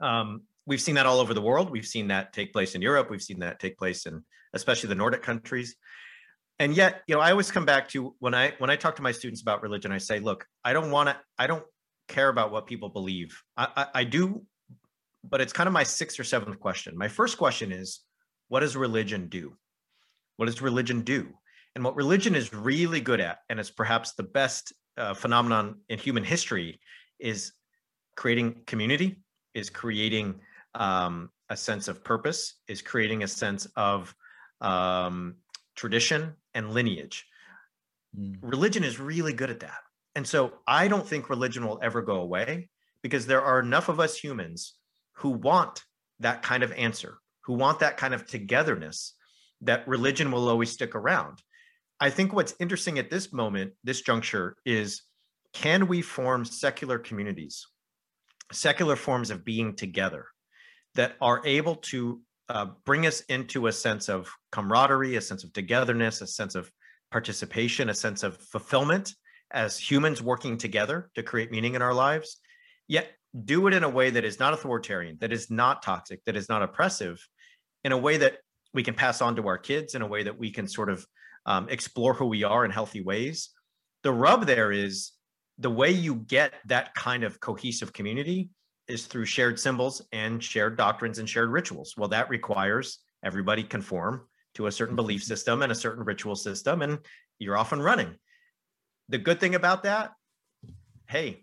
Um, we've seen that all over the world. We've seen that take place in Europe. We've seen that take place in especially the Nordic countries. And yet, you know, I always come back to when I when I talk to my students about religion, I say, look, I don't want to, I don't care about what people believe. I, I, I do, but it's kind of my sixth or seventh question. My first question is, what does religion do? What does religion do? And what religion is really good at, and it's perhaps the best uh, phenomenon in human history, is creating community, is creating um, a sense of purpose, is creating a sense of um, tradition and lineage. Mm. Religion is really good at that. And so I don't think religion will ever go away because there are enough of us humans who want that kind of answer, who want that kind of togetherness, that religion will always stick around. I think what's interesting at this moment, this juncture, is can we form secular communities, secular forms of being together that are able to uh, bring us into a sense of camaraderie, a sense of togetherness, a sense of participation, a sense of fulfillment as humans working together to create meaning in our lives, yet do it in a way that is not authoritarian, that is not toxic, that is not oppressive, in a way that we can pass on to our kids, in a way that we can sort of um, explore who we are in healthy ways. The rub there is the way you get that kind of cohesive community is through shared symbols and shared doctrines and shared rituals. Well, that requires everybody conform to a certain belief mm-hmm. system and a certain ritual system, and you're off and running. The good thing about that, hey,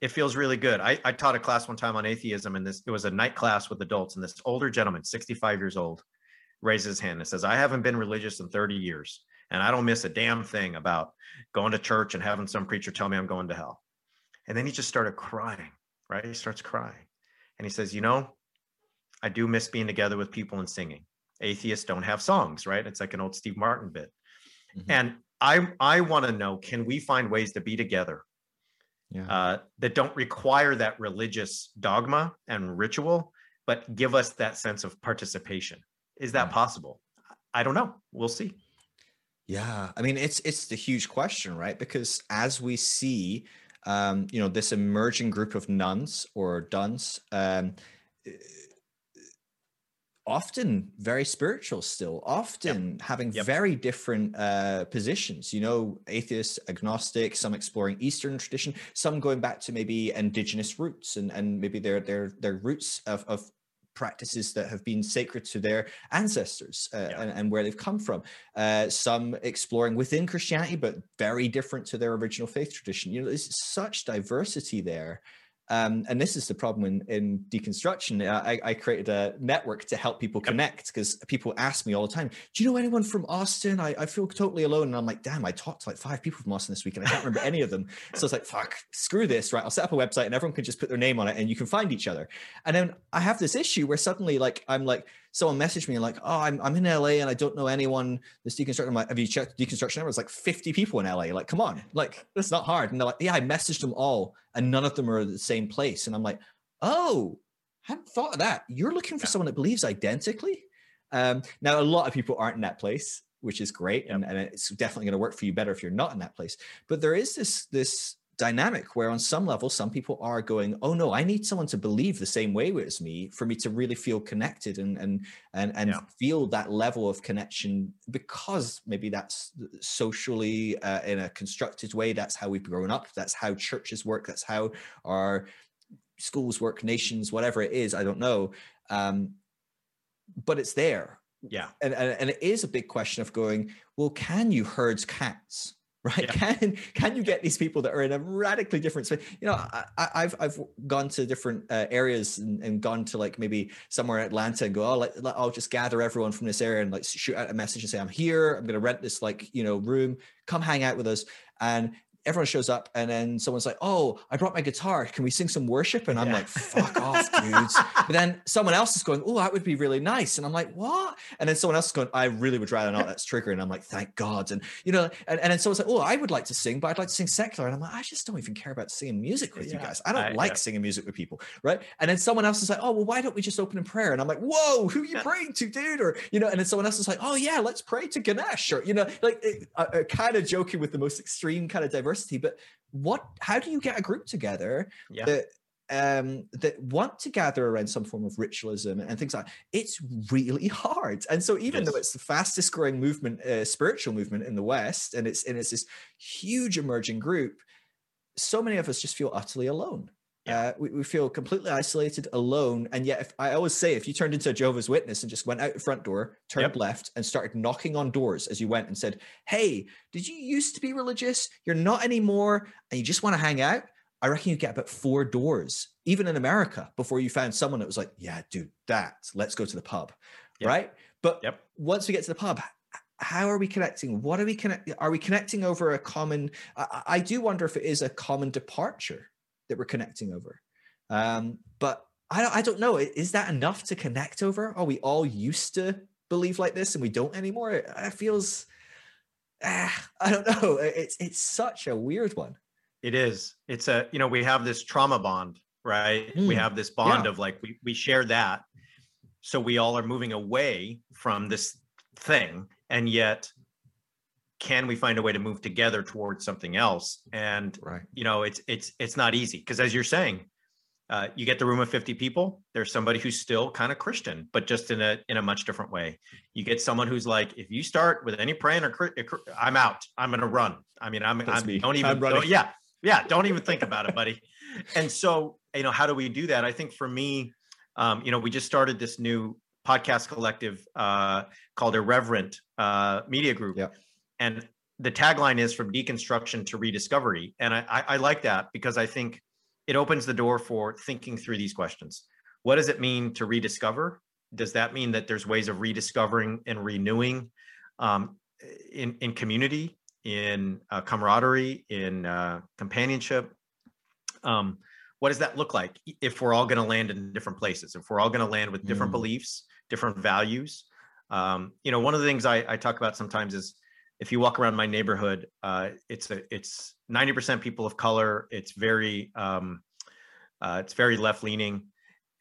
it feels really good. I, I taught a class one time on atheism, and this it was a night class with adults, and this older gentleman, 65 years old, raises his hand and says, I haven't been religious in 30 years, and I don't miss a damn thing about going to church and having some preacher tell me I'm going to hell. And then he just started crying, right? He starts crying. And he says, You know, I do miss being together with people and singing atheists don't have songs, right? It's like an old Steve Martin bit. Mm-hmm. And I I want to know, can we find ways to be together yeah. uh, that don't require that religious dogma and ritual, but give us that sense of participation? Is that yeah. possible? I don't know. We'll see. Yeah, I mean it's it's the huge question, right? Because as we see, um, you know, this emerging group of nones or dones. Um, often very spiritual still often yep. having yep. very different uh, positions you know atheist agnostic some exploring eastern tradition some going back to maybe indigenous roots and and maybe their their their roots of, of practices that have been sacred to their ancestors uh, yeah. and, and, where they've come from. Uh, some exploring within Christianity, but very different to their original faith tradition. You know, there's such diversity there um, and this is the problem in, in deconstruction. I, I, created a network to help people connect because people ask me all the time, Do you know anyone from Austin? I, I feel totally alone. And I'm like, Damn, I talked to like five people from Austin this week and I can't remember any of them. So it's like, Fuck, screw this, right? I'll set up a website and everyone can just put their name on it and you can find each other. And then I have this issue where suddenly, like, I'm like, someone messaged me like, "Oh, I'm, I'm in LA and I don't know anyone that's deconstructing." I'm like, "Have you checked deconstruction numbers?" Like 50 people in LA. Like, come on, like that's not hard. And they're like, "Yeah, I messaged them all, and none of them are at the same place." And I'm like, "Oh, I hadn't thought of that. You're looking for someone that believes identically." Um, now, a lot of people aren't in that place, which is great, and, and it's definitely going to work for you better if you're not in that place. But there is this this dynamic where on some level some people are going oh no i need someone to believe the same way as me for me to really feel connected and and and, and yeah. feel that level of connection because maybe that's socially uh, in a constructed way that's how we've grown up that's how churches work that's how our schools work nations whatever it is i don't know. Um, but it's there. Yeah. And, and and it is a big question of going well can you herd cats right? Yeah. Can can you get these people that are in a radically different space? You know, I, have I've gone to different uh, areas and, and, gone to like maybe somewhere in Atlanta and go, oh, let, let, I'll just gather everyone from this area and like shoot out a message and say, I'm here. I'm going to rent this like you know room. Come hang out with us. And everyone shows up and then someone's like, Oh, I brought my guitar. Can we sing some worship? And I'm yeah. like, fuck off, dudes. But then someone else is going, Oh, that would be really nice. And I'm like, What? And then someone else is going, I really would rather not. That's triggering. And I'm like, Thank God. And you know, and, and then someone's like, Oh, I would like to sing, but I'd like to sing secular. And I'm like, I just don't even care about singing music with yeah. you guys. I don't I, like yeah. singing music with people. Right. And then someone else is like, Oh, well, why don't we just open in prayer? And I'm like, Whoa, who are you praying to, dude? Or, you know, and then someone else is like, Oh, yeah, let's pray to Ganesh. Or, you know, like it, kind of joking with the most extreme kind of diversity. But what how do you get a group together yeah. that um that want to gather around some form of ritualism and things like that, it's really hard and so even yes. though it's the fastest growing movement uh, spiritual movement in the west and it's and it's this huge emerging group so many of us just feel utterly alone. Yeah. Uh, we, we feel completely isolated, alone. And yet, if I always say, if you turned into a Jehovah's Witness and just went out the front door, turned Yep. left, and started knocking on doors as you went and said, Hey, did you used to be religious? You're not anymore. And you just want to hang out. I reckon you get about four doors, even in America, before you found someone that was like, Yeah, dude, that, let's go to the pub. Yep. Right. But Yep. once we get to the pub, how are we connecting? What are we connect? Are we connecting over a common? I I do wonder if it is a common departure that we're connecting over. Um, but I don't, I don't know. Is that enough to connect over? Are we all used to believe like this and we don't anymore? It, it feels. Ah, I don't know. It's it's such a weird one. It is. It's a, you know, we have this trauma bond, right? We Mm, have this bond yeah. of like, we, we share that. So we all are moving away from this thing. And yet, can we find a way to move together towards something else? And, Right. you know, it's, it's, it's not easy because as you're saying, uh, you get the room of 50 people there's somebody who's still kind of christian but just in a in a much different way you get someone who's like if you start with any praying or i'm out i'm gonna run i mean i'm, That's I'm me. don't I'm even running. don't- yeah yeah don't even think about it buddy and so you know how do we do that i think for me um, you know we just started this new podcast collective uh, called irreverent uh, media group Yep. And the tagline is from deconstruction to rediscovery. And I, I, I like that because i think it opens the door for thinking through these questions. What does it mean to rediscover? Does that mean that there's ways of rediscovering and renewing um, in in community in uh, camaraderie in uh, companionship? Um, what does that look like if we're all going to land in different places if we're all going to land with different Mm. beliefs different values? Um, you know one of the things I, I talk about sometimes is if you walk around my neighborhood uh, it's a it's 90% people of color. It's very um, uh, it's very left leaning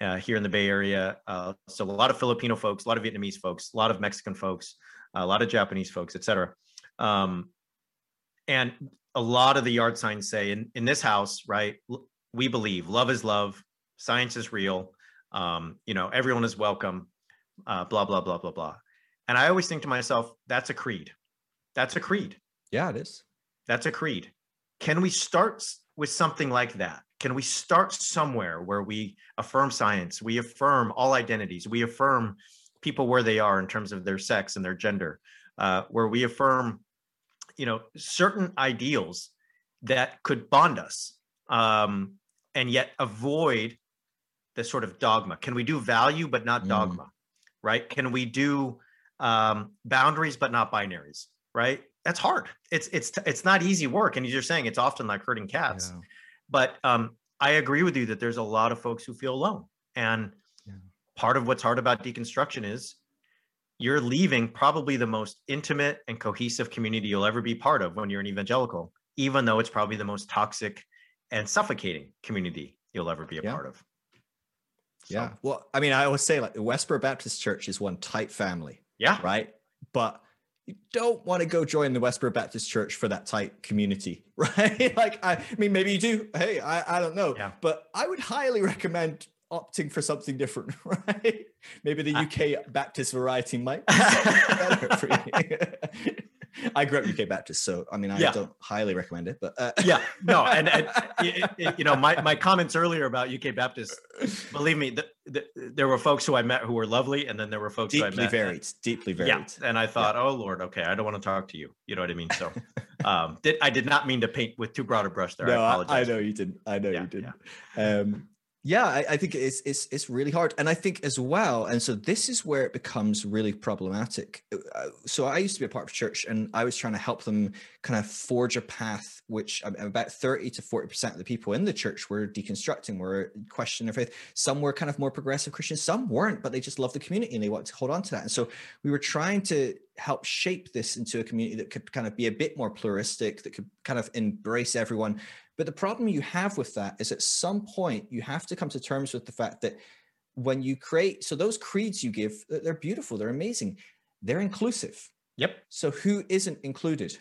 uh, here in the bay area. Uh, so a lot of filipino folks a lot of vietnamese folks a lot of mexican folks a lot of japanese folks etc um, and a lot of the yard signs say in, in this house right we believe love is love science is real um, you know everyone is welcome uh, blah blah blah blah blah. And i always think to myself that's a creed that's a creed. Yeah, it is. that's a creed. Can we start with something like that? Can we start somewhere where we affirm science we affirm all identities we affirm people where they are in terms of their sex and their gender uh, where we affirm you know certain ideals that could bond us um, and yet avoid the sort of dogma? Can we do value but not Mm. dogma right? Can we do um, boundaries but not binaries right that's hard it's it's it's not easy work and as you're saying it's often like herding cats Yeah. but um, I agree with you that there's a lot of folks who feel alone. And Yeah. part of what's hard about deconstruction is you're leaving probably the most intimate and cohesive community you'll ever be part of when you're an evangelical, even though it's probably the most toxic and suffocating community you'll ever be a Yeah. part of. So, Yeah. Well, I mean, I always say like the Westboro Baptist Church is one tight family. Yeah. right? But you don't want to go join the Westboro Baptist Church for that tight community, right? like, I, I mean, maybe you do. Hey, I, I don't know. Yeah. But I would highly recommend opting for something different, right? Maybe the I- UK Baptist variety might be something better for you. I grew up UK Baptist, so I mean, I Yeah. don't highly recommend it, but uh, Yeah. No. And, and y- y- you know, my, my comments earlier about UK Baptist, believe me, the, the, there were folks who I met who were lovely. And then there were folks who I deeply met. varied, deeply varied. Yeah, and I thought, oh Lord, okay, I don't want to talk to you. You know what I mean? So, um, did, I did not mean to paint with too broad a brush there. No, I. I know you didn't. I know Yeah, you didn't. Um, yeah, I, I think it's it's it's really hard, and I think as well, and so this is where it becomes really problematic. Uh, So I used to be a part of church, and I was trying to help them kind of forge a path, which about thirty to forty percent of the people in the church were deconstructing, were questioning their faith. Some were kind of more progressive Christians, some weren't, but they just loved the community and they wanted to hold on to that. And so we were trying to help shape this into a community that could kind of be a bit more pluralistic, that could kind of embrace everyone. But the problem you have with that is at some point you have to come to terms with the fact that when you create, so those creeds you give, they're beautiful, they're amazing, they're inclusive. Yep. So who isn't included?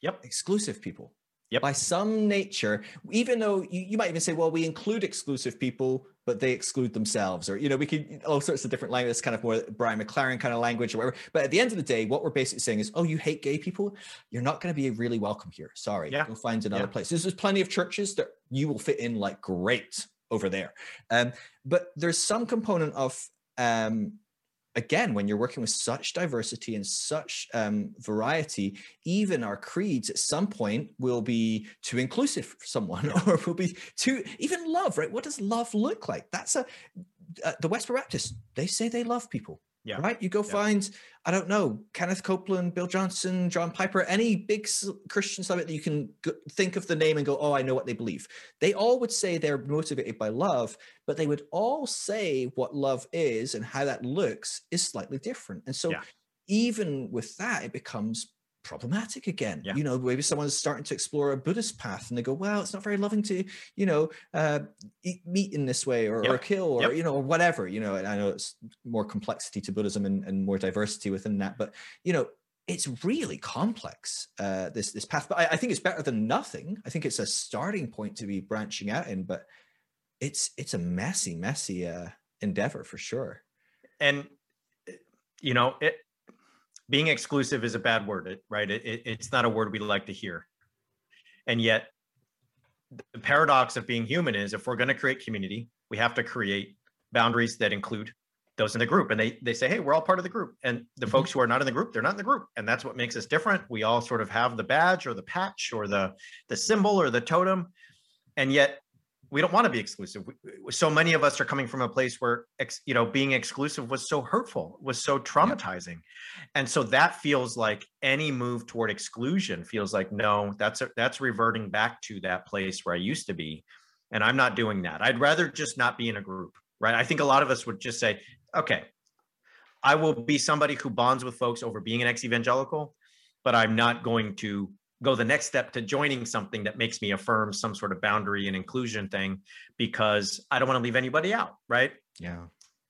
Yep. Exclusive people. Yep. By some nature, even though you, you might even say, well, we include exclusive people, but they exclude themselves, or you know, we could all sorts of different language. It's kind of more Brian McLaren kind of language or whatever. But at the end of the day, what we're basically saying is, oh, you hate gay people, you're not going to be really welcome here. Sorry, Yeah. go find another Yeah. place. There's, there's plenty of churches that you will fit in like great over there. Um, but there's some component of um, again when you're working with such diversity and such um, variety even our creeds at some point will be too inclusive for someone or will be too even love right? What does love look like? That's a uh, the westboro baptists they say they love people Yeah. right you go Yeah. find i don't know kenneth copeland bill johnson john piper any big christian summit that you can think of the name and go oh i know what they believe they all would say they're motivated by love but they would all say what love is and how that looks is slightly different. And so, Yeah. even with that, it becomes problematic again. Yeah. You know, maybe someone's starting to explore a Buddhist path and they go, well, it's not very loving to, you know, uh, eat meat in this way or, or kill or, Yep. you know, or whatever. You know, and I know it's more complexity to Buddhism and, and more diversity within that. But, you know, it's really complex uh this this path but I, I think it's better than nothing i think it's a starting point to be branching out in but it's it's a messy messy uh endeavor for sure and you know it being exclusive is a bad word right? It, it, it's not a word we like to hear. And yet the paradox of being human is if we're going to create community we have to create boundaries that include those in the group. And they they say hey we're all part of the group. And the Mhm. folks who are not in the group they're not in the group. And that's what makes us different. We all sort of have the badge or the patch or the the symbol or the totem. And yet we don't want to be exclusive. We- so many of us are coming from a place where ex, you know being exclusive was so hurtful was so traumatizing. And so that feels like any move toward exclusion feels like no that's a, that's reverting back to that place where i used to be and i'm not doing that. I'd rather just not be in a group right? I think a lot of us would just say okay i will be somebody who bonds with folks over being an ex-evangelical but i'm not going to go the next step to joining something that makes me affirm some sort of boundary and inclusion thing because i don't want to leave anybody out right yeah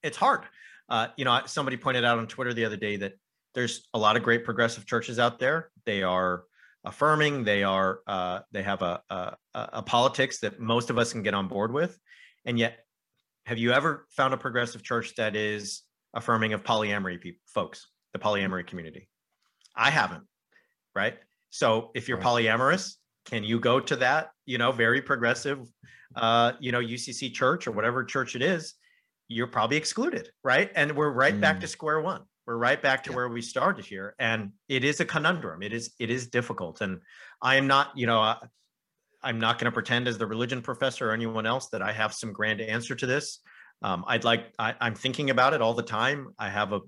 it's hard. Uh, you know, somebody pointed out on Twitter the other day that there's a lot of great progressive churches out there. They are affirming. They are uh, they have a, a a politics that most of us can get on board with. And yet, have you ever found a progressive church that is affirming of polyamory people, folks, the polyamory community? I haven't. Right. So if you're polyamorous, can you go to that? You know, very progressive. Uh, you know, UCC church or whatever church it is you're probably excluded, right? And we're right back to square one. We're right back to Yeah. where we started here, and it is a conundrum. It is it is difficult, and I am not, you know, I, I'm not going to pretend as the religion professor or anyone else that I have some grand answer to this. Um, I'd like I, I'm thinking about it all the time. I have a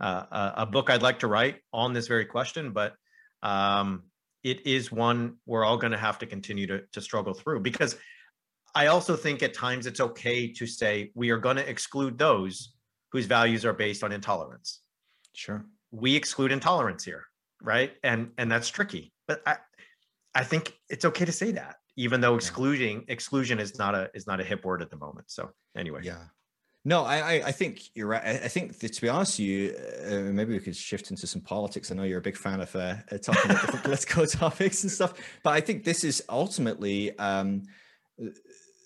uh, a a book I'd like to write on this very question, but um, it is one we're all going to have to continue to to struggle through because I also think at times it's okay to say we are going to exclude those whose values are based on intolerance. sure We exclude intolerance here, right? And and that's tricky. But I I think it's okay to say that, even though excluding exclusion is not a is not a hip word at the moment. So anyway, yeah no i i, think you're right. I, I think that, to be honest with you uh, maybe we could shift into some politics. I know you're a big fan of uh, uh, talking about different political topics and stuff but i think this is ultimately um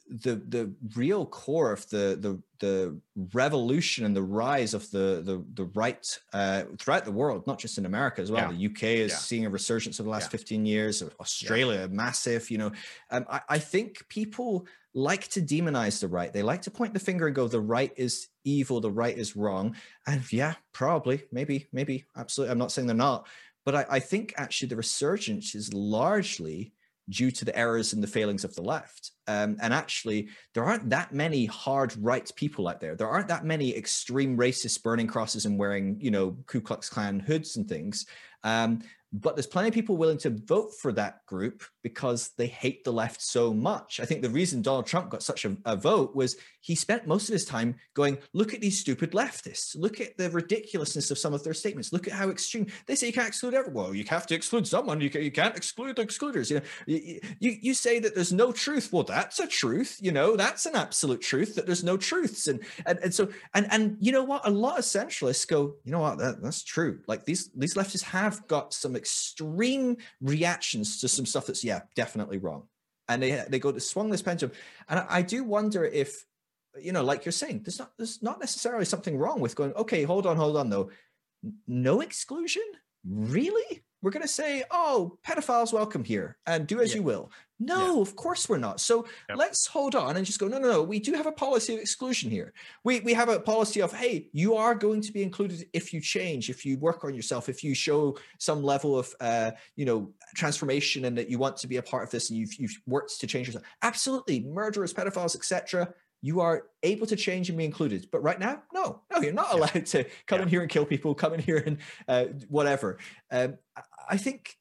the the real core of the the the revolution and the rise of the the the right uh, throughout the world, not just in America as well. Yeah. The UK is Yeah. seeing a resurgence over the last Yeah. 15 years. Australia, massive. You know, um, I, I think people like to demonize the right. They like to point the finger and go, "The right is evil. The right is wrong." And yeah, probably, maybe, maybe, absolutely. I'm not saying they're not, but I, I think actually the resurgence is largely due to the errors and the failings of the left. Um, and actually, there aren't that many hard right people out there. There aren't that many extreme racists burning crosses and wearing, you know, Ku Klux Klan hoods and things. Um, but there's plenty of people willing to vote for that group because they hate the left so much. I think the reason Donald Trump got such a, a vote was he spent most of his time going, look at these stupid leftists. Look at the ridiculousness of some of their statements. Look at how extreme they say you can't exclude everyone. Well, you have to exclude someone. You, can, you can't exclude the excluders. You know, you, you, say that there's no truth. Well, that's a truth. You know, that's an absolute truth that there's no truths. And and, and so and and you know what? A lot of centralists go, you know what? That, that's true. Like these these leftists have got some extreme reactions to some stuff that's yeah definitely wrong. And they they go to swung this pendulum. And I, I do wonder if you know like you're saying there's not there's not necessarily something wrong with going okay hold on hold on though. No exclusion? Really? We're going to say, oh, pedophiles welcome here and do as yeah. you will. No, yeah. of course we're not. So yep. let's hold on and just go, no, no, no. We do have a policy of exclusion here. We, we have a policy of, hey, you are going to be included if you change, if you work on yourself, if you show some level of, uh, you know, transformation and that you want to be a part of this and you've, you've worked to change yourself. Absolutely. Murderers, pedophiles, etc you are able to change and be included. But right now, no, no, you're not allowed to come yeah. in here and kill people, come in here and uh, whatever. Um, I think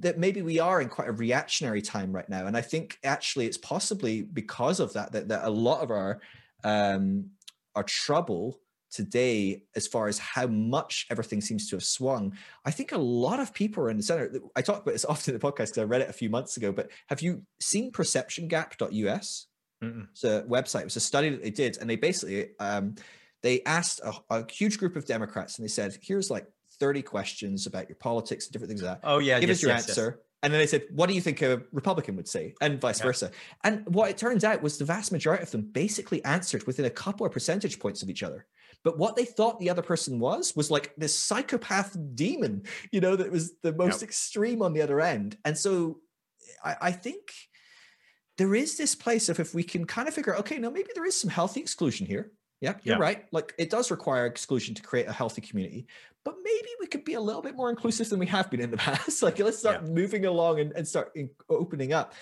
that maybe we are in quite a reactionary time right now, and I think actually it's possibly because of that that, that a lot of our um, our trouble today as far as how much everything seems to have swung i think a lot of people are in the center i talk about this often in the podcast because i read it a few months ago but have you seen perceptiongap.us Mm-mm. It's a website. It was a study that they did, and they basically um, they asked a, a, huge group of Democrats, and they said, "Here's like 30 questions about your politics and different things like that. Oh yeah, give yes, us your yes, answer." Yes. And then they said, "What do you think a Republican would say?" And vice yeah. versa. And what it turns out was the vast majority of them basically answered within a couple of percentage points of each other. But what they thought the other person was was like this psychopath demon, you know, that was the most yep. extreme on the other end. And so I, I think there is this place of if we can kind of figure out, okay, now maybe there is some healthy exclusion here. Yeah, you're yeah. right. Like it does require exclusion to create a healthy community, but maybe we could be a little bit more inclusive than we have been in the past. like let's start yeah. moving along and, and start in, opening up.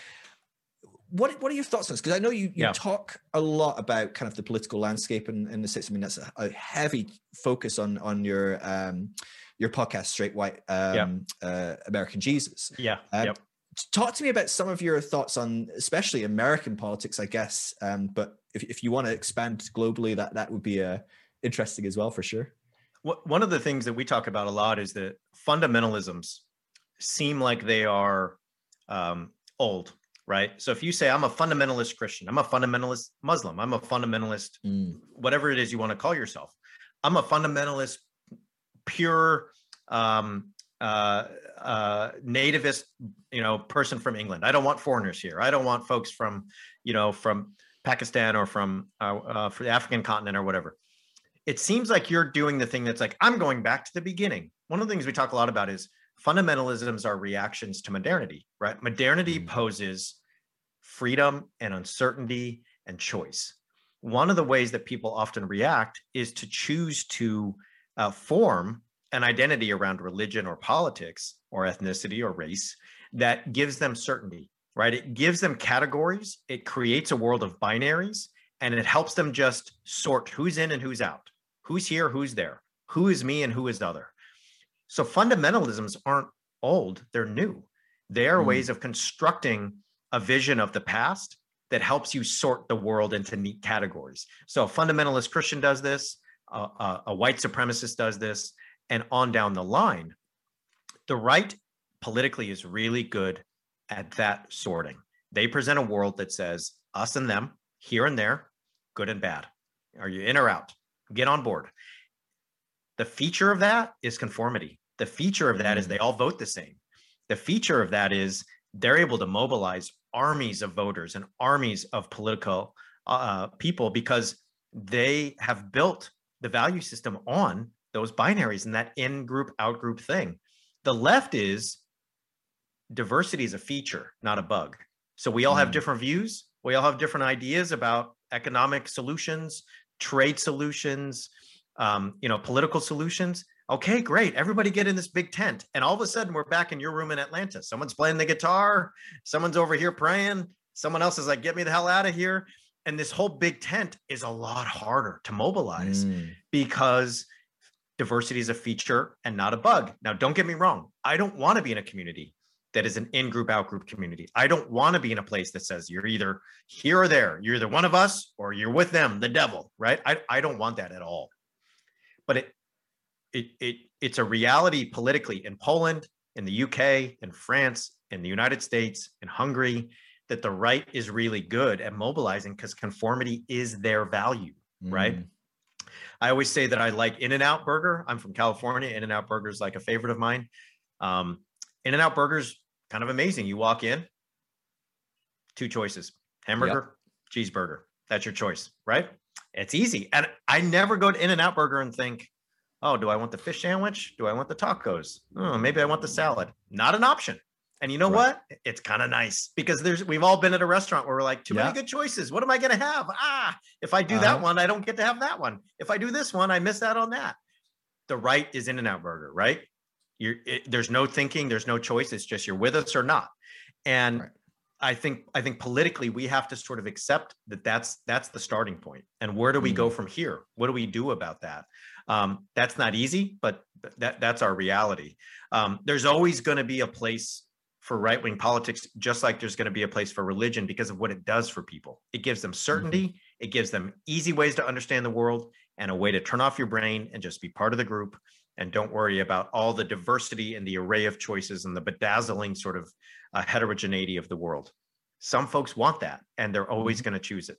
What what are your thoughts on this? Because I know you, you yeah. talk a lot about kind of the political landscape and, and the states. I mean, that's a, a, heavy focus on on your um your podcast, Straight White um, uh, American Jesus. Yeah. Um, yep talk to me about some of your thoughts on especially american politics i guess um, but if, if you want to expand globally that that would be uh, interesting as well for sure one of the things that we talk about a lot is that fundamentalisms seem like they are um, old right so if you say i'm a fundamentalist christian i'm a fundamentalist muslim i'm a fundamentalist mm. whatever it is you want to call yourself i'm a fundamentalist pure um, uh, uh, nativist, you know, person from England. I don't want foreigners here. I don't want folks from, you know, from Pakistan or from uh, uh, for the African continent or whatever. It seems like you're doing the thing that's like I'm going back to the beginning. One of the things we talk a lot about is fundamentalisms are reactions to modernity, right? Modernity mm-hmm. poses freedom and uncertainty and choice. One of the ways that people often react is to choose to uh, form an identity around religion or politics or ethnicity or race that gives them certainty, right? It gives them categories, it creates a world of binaries, and it helps them just sort who's in and who's out, who's here, who's there, who is me and who is other. So fundamentalisms aren't old, they're new. They are mm. ways of constructing a vision of the past that helps you sort the world into neat categories. So a fundamentalist Christian does this, a, a, a white supremacist does this, and on down the line. The right politically is really good at that sorting. They present a world that says us and them, here and there, good and bad. Are you in or out? Get on board. The feature of that is conformity. The feature of that is mm. they all vote the same. The feature of that is they're able to mobilize armies of voters and armies of political uh, people because they have built the value system on those binaries and that in group out group thing. The left is diversity is a feature, not a bug. So we all have mm. different views. We all have different ideas about economic solutions, trade solutions, um, you know, political solutions. Okay, great. Everybody get in this big tent. And all of a sudden we're back in your room in Atlanta. Someone's playing the guitar, someone's over here praying, someone else is like, get me the hell out of here. And this whole big tent is a lot harder to mobilize mm. because diversity is a feature and not a bug. Now, don't get me wrong. I don't want to be in a community that is an in group, out group community. I don't want to be in a place that says you're either here or there. You're either one of us or you're with them, the devil, right? I, I don't want that at all. But it, it, it, it's a reality politically in Poland, in the UK, in France, in the United States, in Hungary, that the right is really good at mobilizing because conformity is their value, mm. right? I always say that I like In and Out Burger. I'm from California. In and Out Burger is like a favorite of mine. Um, In and Out Burgers, kind of amazing. You walk in, two choices hamburger, yep. cheeseburger. That's your choice, right? It's easy. And I never go to In and Out Burger and think, oh, do I want the fish sandwich? Do I want the tacos? Oh, maybe I want the salad. Not an option. And you know right. what? It's kind of nice because there's we've all been at a restaurant where we're like, too yeah. many good choices. What am I going to have? Ah, if I do uh-huh. that one, I don't get to have that one. If I do this one, I miss out on that. The right is In and Out Burger, right? You're it, there's no thinking, there's no choice. It's just you're with us or not. And right. I think I think politically we have to sort of accept that that's that's the starting point. And where do we mm-hmm. go from here? What do we do about that? Um, that's not easy, but that that's our reality. Um, there's always going to be a place for right wing politics, just like there's going to be a place for religion because of what it does for people. It gives them certainty, mm-hmm. it gives them easy ways to understand the world and a way to turn off your brain and just be part of the group. And don't worry about all the diversity and the array of choices and the bedazzling sort of uh, heterogeneity of the world. Some folks want that and they're always mm-hmm. going to choose it.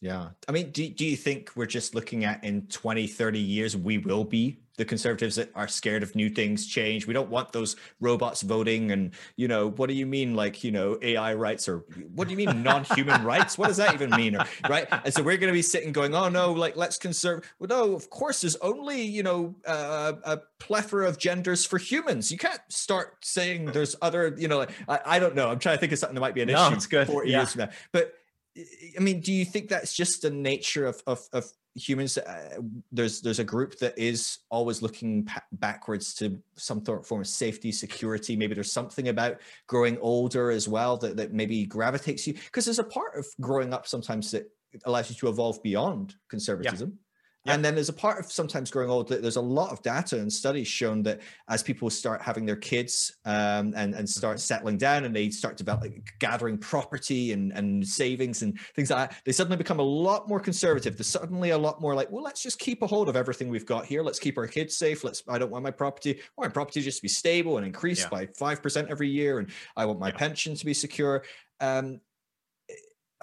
Yeah. I mean, do, do you think we're just looking at in 20, 30 years, we will be the conservatives that are scared of new things change? We don't want those robots voting. And, you know, what do you mean, like, you know, AI rights or what do you mean non human rights? What does that even mean? Or, right. And so we're going to be sitting going, oh, no, like, let's conserve. Well, no, of course, there's only, you know, uh, a plethora of genders for humans. You can't start saying there's other, you know, I, I don't know. I'm trying to think of something that might be an no, issue. It's good. 40 yeah. years from now. But, I mean, do you think that's just the nature of of, of humans? Uh, there's there's a group that is always looking pa- backwards to some form of safety, security. Maybe there's something about growing older as well that that maybe gravitates you because there's a part of growing up sometimes that allows you to evolve beyond conservatism. Yeah. Yep. And then there's a part of sometimes growing old that there's a lot of data and studies shown that as people start having their kids um, and, and start mm-hmm. settling down and they start developing gathering property and, and savings and things like that, they suddenly become a lot more conservative. They're suddenly a lot more like, well, let's just keep a hold of everything we've got here. Let's keep our kids safe. Let's, I don't want my property, I want my property just to be stable and increase yeah. by 5% every year. And I want my yeah. pension to be secure. Um,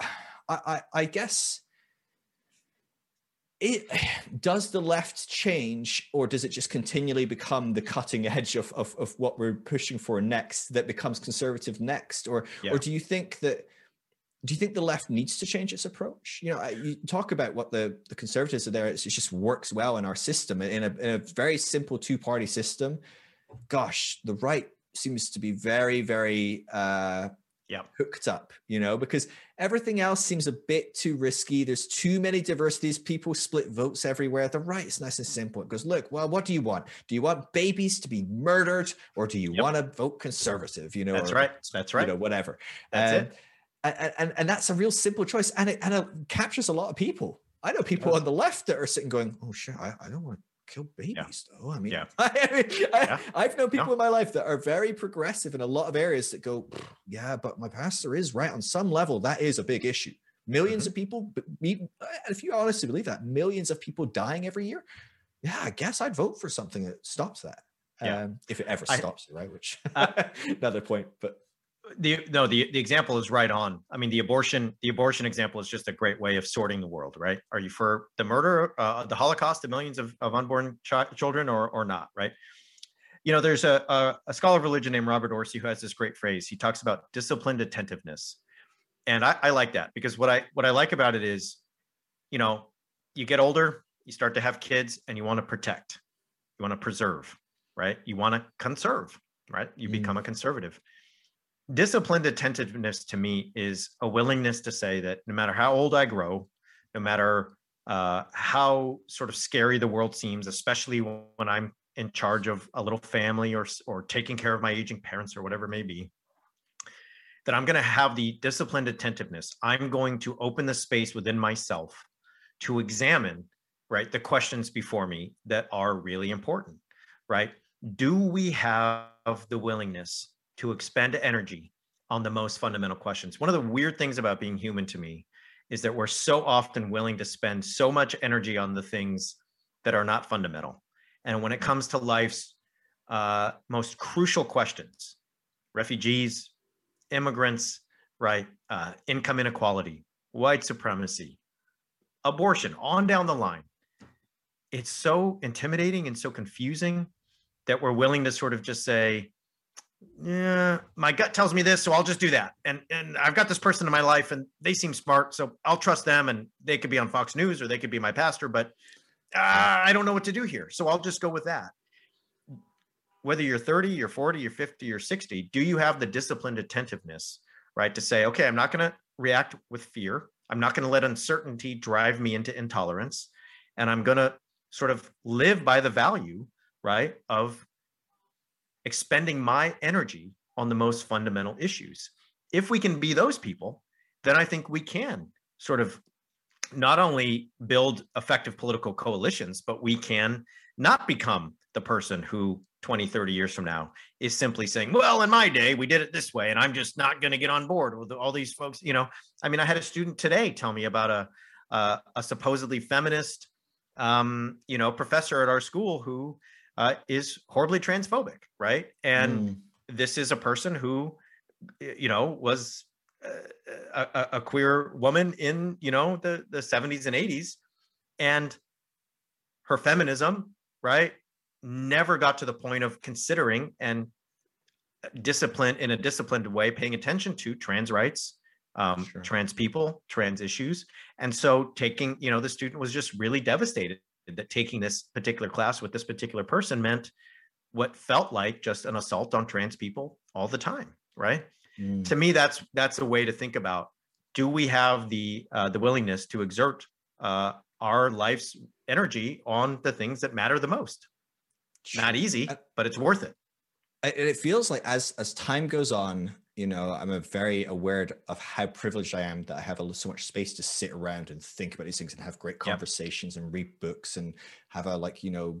I, I, I guess it does the left change or does it just continually become the cutting edge of, of, of what we're pushing for next that becomes conservative next? Or yeah. or do you think that do you think the left needs to change its approach? You know you talk about what the, the conservatives are there it just works well in our system in a, in a very simple two-party system. Gosh the right seems to be very very uh yeah. hooked up you know because everything else seems a bit too risky. There's too many diversities. People split votes everywhere. The right is nice and simple. It goes look well what do you want? Do you want babies to be murdered or do you yep. want to vote conservative you know that's or, right. That's right. you know whatever? That's um, it. and, and and that's a real simple choice and it and it captures a lot of people. I know people on the left that are sitting going, "Oh shit, I, I don't want kill babies yeah. though. I mean, yeah. I, I, have known people in my life that are very progressive in a lot of areas that go, yeah, but my pastor is right on some level. That is a big issue. 1000000s mm-hmm. of people, if you honestly believe that, millions of people dying every year. Yeah, I guess I'd vote for something that stops that. Yeah. Um, if it ever stops it, right? Which uh, another point, but the no the the example is right on. I mean the abortion the abortion example is just a great way of sorting the world right? Are you for the murder uh, the holocaust of millions of, of unborn ch- children or or not right? You know there's a, a, a scholar of religion named robert orsi who has this great phrase. He talks about disciplined attentiveness. And I, I like that because what i what i like about it is you know you get older you start to have kids and you want to protect. You want to preserve right? You want to conserve right? You mm. become a conservative disciplined attentiveness to me is a willingness to say that no matter how old I grow, no matter uh, how sort of scary the world seems, especially when I'm in charge of a little family or or taking care of my aging parents or whatever it may be, that I'm going to have the disciplined attentiveness. I'm going to open the space within myself to examine right the questions before me that are really important. Right? Do we have the willingness to expend energy on the most fundamental questions. One of the weird things about being human to me is that we're so often willing to spend so much energy on the things that are not fundamental. And when it comes to life's uh, most crucial questions, refugees, immigrants, right, uh, income inequality, white supremacy, abortion, on down the line, it's so intimidating and so confusing that we're willing to sort of just say, yeah, my gut tells me this, so I'll just do that. And and I've got this person in my life, and they seem smart, so I'll trust them. And they could be on Fox News or they could be my pastor, but uh, I don't know what to do here, so I'll just go with that. Whether you're 30, you're 40, you're 50, you're 60, do you have the disciplined attentiveness, right, to say, okay, I'm not going to react with fear. I'm not going to let uncertainty drive me into intolerance, and I'm going to sort of live by the value, right, of expending my energy on the most fundamental issues. If we can be those people, then I think we can sort of not only build effective political coalitions, but we can not become the person who 20, 30 years from now is simply saying, well, in my day, we did it this way, and I'm just not going to get on board with all these folks. You know, I mean, I had a student today tell me about a, a, a supposedly feminist, um, you know, professor at our school who uh, is horribly transphobic, right? And mm. this is a person who, you know, was a, a, a, queer woman in, you know, the the 70s and 80s, and her feminism, right, never got to the point of considering and discipline in a disciplined way, paying attention to trans rights, um, sure. trans people, trans issues, and so taking, you know, the student was just really devastated that taking this particular class with this particular person meant what felt like just an assault on trans people all the time right? Mm. to me that's that's a way to think about do we have the uh, the willingness to exert uh, our life's energy on the things that matter the most? Not easy but it's worth it. It feels like as as time goes on you know i'm a very aware of how privileged i am that i have a, so much space to sit around and think about these things and have great conversations yep. and read books and have a like you know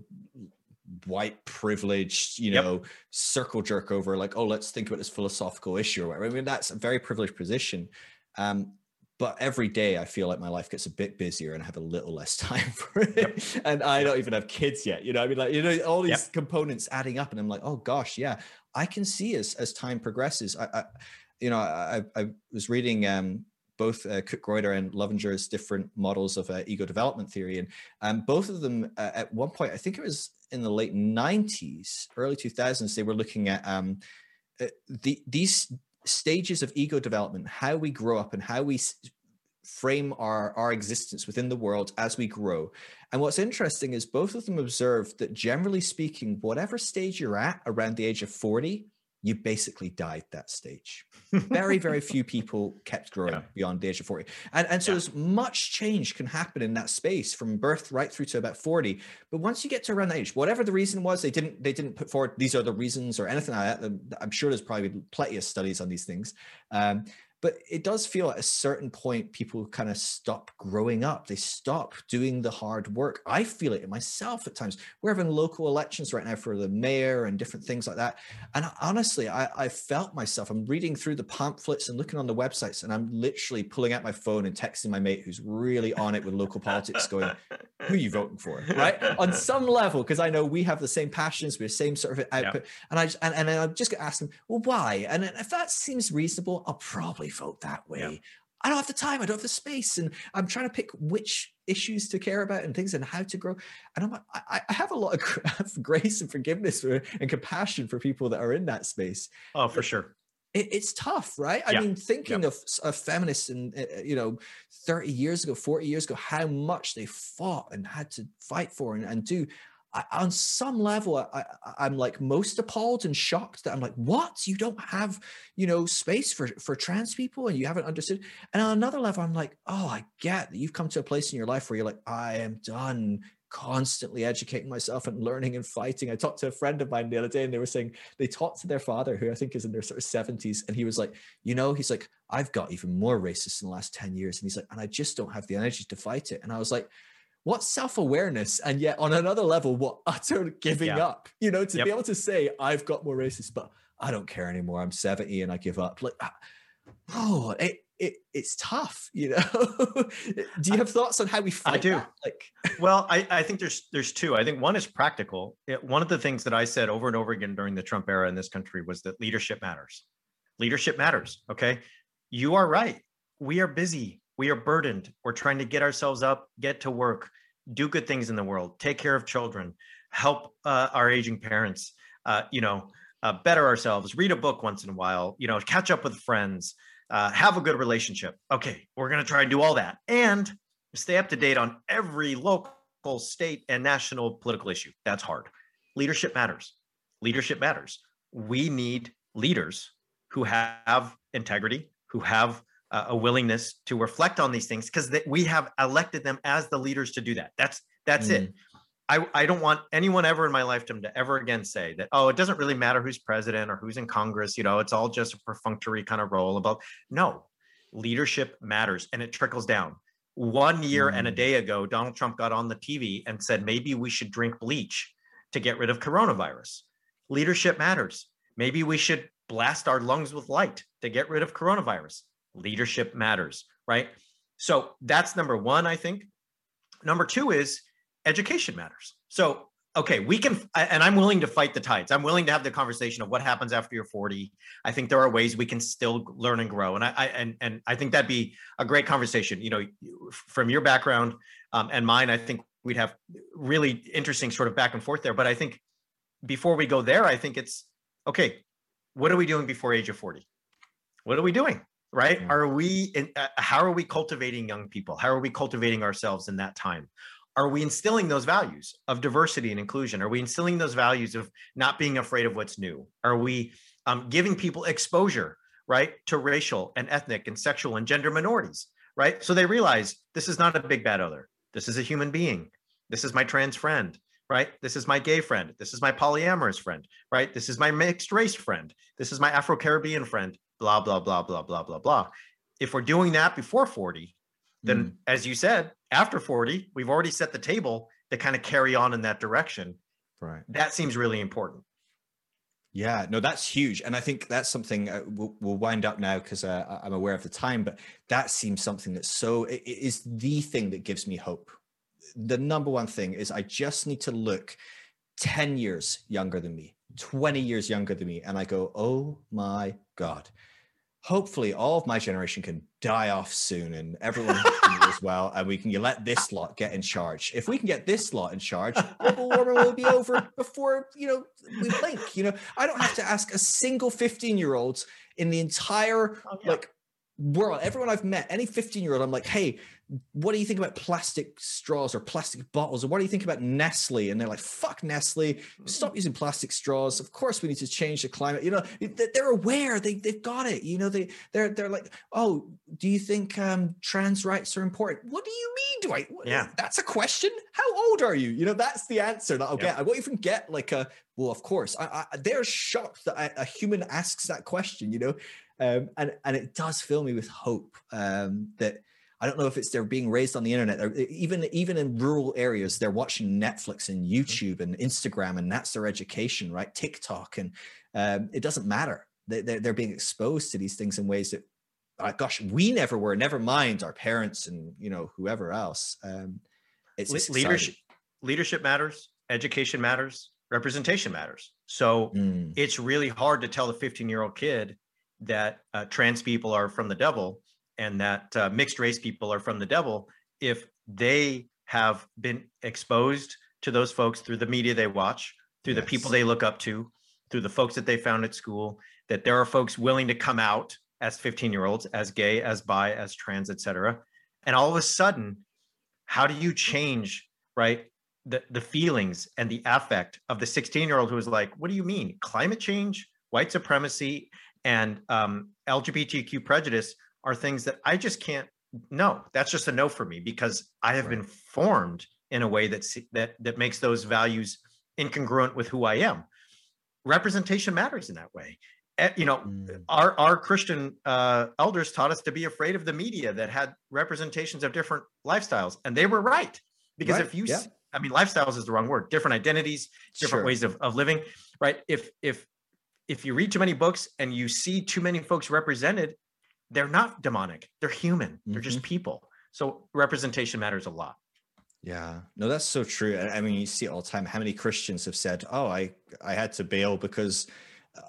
white privileged you know yep. circle jerk over like oh let's think about this philosophical issue or whatever i mean that's a very privileged position um, but every day I feel like my life gets a bit busier and I have a little less time for it. Yep. And I don't even have kids yet. You know, I mean, like, you know, all these yep. components adding up, and I'm like, oh gosh, yeah, I can see as as time progresses. I, I you know, I, I was reading um, both uh, Cook-Greuter and Loevinger's different models of uh, ego development theory, and um, both of them uh, at one point, I think it was in the late '90s, early 2000s, they were looking at um, uh, the these stages of ego development, how we grow up and how we frame our, our existence within the world as we grow. And what's interesting is both of them observed that generally speaking, whatever stage you're at around the age of 40, you basically died that stage. very, very few people kept growing yeah. beyond the age of 40. And, and so yeah. as much change can happen in that space from birth right through to about 40. But once you get to around that age, whatever the reason was, they didn't they didn't put forward these are the reasons or anything like that. I'm sure there's probably plenty of studies on these things. Um, but it does feel at a certain point people kind of stop growing up. They stop doing the hard work. I feel it myself at times. We're having local elections right now for the mayor and different things like that. And honestly i i felt myself. I'm reading through the pamphlets and looking on the websites and i'm literally pulling out my phone and texting my mate who's really on it with local politics going who are you voting for? Right? On some level because i know we have the same passions we have the same sort of output. Yeah. and i just and, and i'm just going to ask them well why? And if that seems reasonable i'll probably vote that way. Yeah. I don't have the time. I don't have the space, and I'm trying to pick which issues to care about and things and how to grow. And I'm, I, I have a lot of grace and forgiveness for, and compassion for people that are in that space. Oh, for sure. It, it's tough, right? Yeah. I mean, thinking yeah. of, of feminists and uh, you know, 30 years ago, 40 years ago, how much they fought and had to fight for and, and do. I, on some level, I, am like most appalled and shocked that I'm like, what? You don't have, you know, space for for trans people, and you haven't understood. And on another level, I'm like, oh, I get that you've come to a place in your life where you're like, I am done constantly educating myself and learning and fighting. I talked to a friend of mine the other day, and they were saying they talked to their father, who I think is in their sort of 70s, and he was like, you know, he's like, I've got even more racist in the last 10 years, and he's like, and I just don't have the energy to fight it. And I was like what self-awareness and yet on another level what utter giving yeah. up. You know to yep. be able to say i've got more racist but i don't care anymore. I'm 70 and i give up. Like oh it, it it's tough you know? Do you have thoughts on how we fight i do. that? like well I, I think there's there's two. I think one is practical. It, one of the things that i said over and over again during the trump era in this country was that leadership matters. Leadership matters okay? You are right. We are busy we are burdened. We're trying to get ourselves up, get to work, do good things in the world, take care of children, help uh, our aging parents. uh, you know, uh, better ourselves, read a book once in a while, you know, catch up with friends, uh, have a good relationship. Okay, we're going to try and do all that and stay up to date on every local, state, and national political issue. That's hard. Leadership matters. Leadership matters. We need leaders who have integrity, who have uh, a willingness to reflect on these things because we have elected them as the leaders to do that. That's that's mm. it. I, I don't want anyone ever in my lifetime to ever again say that, oh, it doesn't really matter who's president or who's in Congress, you know, it's all just a perfunctory kind of role about no, leadership matters and it trickles down. One year mm. and a mm. day ago, Donald Trump got on the TV and said maybe we should drink bleach to get rid of coronavirus. Leadership matters. Maybe we should blast our lungs with light to get rid of coronavirus. Leadership matters, right? So that's number one, I think. Number two is education matters. So, okay, we can, and I'm willing to fight the tides. I'm willing to have the conversation of what happens after you're 40. I think there are ways we can still learn and grow, and I, I and and I think that'd be a great conversation. You know, from your background um, and mine, I think we'd have really interesting sort of back and forth there. But I think before we go there, I think it's okay. What are we doing before age of 40? What are we doing? Right are we in, uh, how are we cultivating young people how are we cultivating ourselves in that time are we instilling those values of diversity and inclusion? Are we instilling those values of not being afraid of what's new? Are we um, giving people exposure, right, to racial and ethnic and sexual and gender minorities, right? So they realize this is not a big bad other. This is a human being. This is my trans friend, right? This is my gay friend. This is my polyamorous friend, right? This is my mixed race friend. This is my Afro Caribbean friend, blah, blah, blah, blah, blah, blah, blah. If we're doing that before 40, then mm. as you said, after 40, we've already set the table to kind of carry on in that direction. Right. That seems really important. Yeah, no, that's huge, and I think that's something uh, we'll, we'll, wind up now because uh, I'm aware of the time. But that seems something that's so it, is the thing that gives me hope. The number one thing is I just need to look ten years younger than me, twenty years younger than me, and I go, oh my god, hopefully all of my generation can die off soon and everyone as well and we can let this lot get in charge. If we can get this lot in charge global warming will be over before you know we blink you know? I don't have to ask a single 15 year old in the entire oh, yeah. like world everyone i've met any 15 year old i'm like hey what do you think about plastic straws or plastic bottles? Or what do you think about Nestle? And they're like, fuck Nestle, stop using plastic straws. Of course, we need to change the climate. You know, they're aware, they, they've got it. You know, they, they're, they're like, oh, do you think um, trans rights are important? What do you mean? Do I? Yeah. That's a question. How old are you? You know, that's the answer that I'll yeah. get. I won't even get like a, well, of course. I, I, they're shocked that a, a human asks that question, you know? Um, and, and it does fill me with hope um, that, I don't know if it's they're being raised on the internet or even even in rural areas, they're watching Netflix and mm-hmm. YouTube and Instagram, and that's their education, right? TikTok, and um, it doesn't matter. They, they're, they're being exposed to these things in ways that, uh, gosh, we never were. Never mind our parents and you know whoever else. Um, it's, it's leadership. Leadership matters. Education matters. Representation matters. So mm. it's really hard to tell the 15 year old kid that uh, trans people are from the devil and that uh, mixed race people are from the devil if they have been exposed to those folks through the media they watch through yes. the people they look up to through the folks that they found at school that there are folks willing to come out as 15 year olds as gay as bi as trans etc and all of a sudden how do you change right the, the feelings and the affect of the 16 year old who is like what do you mean? Climate change? White supremacy and um, lgbtq prejudice are things that I just can't no that's just a no for me because I have right. been formed in a way that's that that makes those values incongruent with who I am. Representation matters in that way. You know, mm. our our Christian uh, elders taught us to be afraid of the media that had representations of different lifestyles, and they were right. Because right. if you, yeah. I mean, lifestyles is the wrong word. Different identities, different sure. ways of, of living, right? If if if you read too many books and you see too many folks represented they're not demonic. They're human. They're mm-hmm. just people. So representation matters a lot. Yeah. No that's so true. I mean you see it all the time. How many christians have said oh i i had to bail because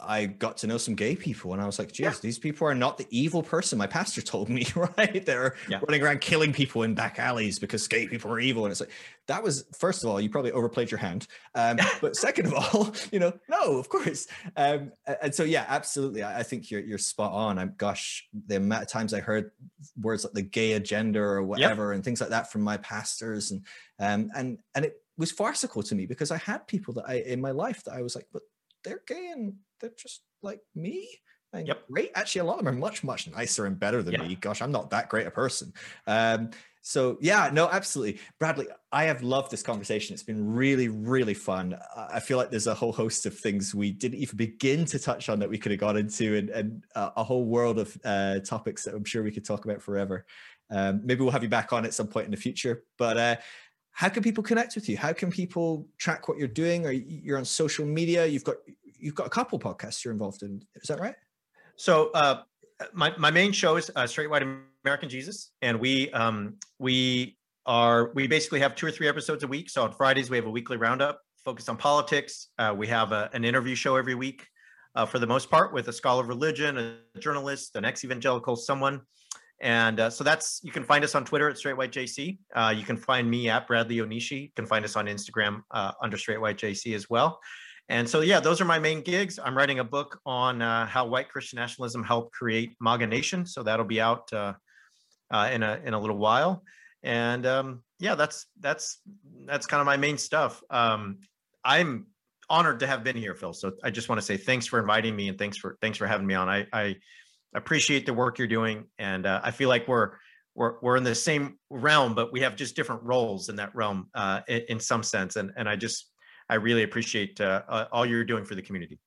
I got to know some gay people, and I was like, "Geez, yeah. these people are not the evil person my pastor told me." Right? They're yeah. running around killing people in back alleys because gay people are evil, and it's like that was first of all, you probably overplayed your hand, um, but second of all, you know, no, of course. Um, and so, yeah, absolutely, I, I, think you're you're spot on. I'm gosh, the amount of times I heard words like the gay agenda or whatever, yep. and things like that from my pastors, and um, and and it was farcical to me because I had people that I in my life that I was like, but they're gay and they're just like me. And yep. great. Actually, a lot of them are much, much nicer and better than yeah. me. Gosh, I'm not that great a person. Um, so yeah, no, absolutely. Bradley, I have loved this conversation. It's been really, really fun. I feel like there's a whole host of things we didn't even begin to touch on that we could have got into and, and a whole world of uh, topics that I'm sure we could talk about forever. Um, maybe we'll have you back on at some point in the future. But uh, how can people connect with you? How can people track what you're doing? Or you're on social media? You've got you've got a couple podcasts you're involved in. Is that right? So uh, my my main show is uh, Straight White American Jesus, and we um, we are we basically have two or three episodes a week. So on Fridays we have a weekly roundup focused on politics. Uh, we have a, an interview show every week, uh, for the most part, with a scholar of religion, a journalist, an ex-evangelical, someone and uh, so that's you can find us on Twitter at Straight White JC. Uh, you can find me at Bradley Onishi. You can find us on Instagram uh, under Straight White JC as well. And so yeah, those are my main gigs. I'm writing a book on uh, how white Christian nationalism helped create MAGA Nation. So that'll be out uh, uh, in a in a little while. And um, yeah, that's that's that's kind of my main stuff. Um, I'm honored to have been here, Phil. So I just want to say thanks for inviting me and thanks for thanks for having me on. I, I appreciate the work you're doing, and uh, I feel like we're we're we're in the same realm, but we have just different roles in that realm uh, in, in, some sense. And and I just I really appreciate uh, uh, all you're doing for the community.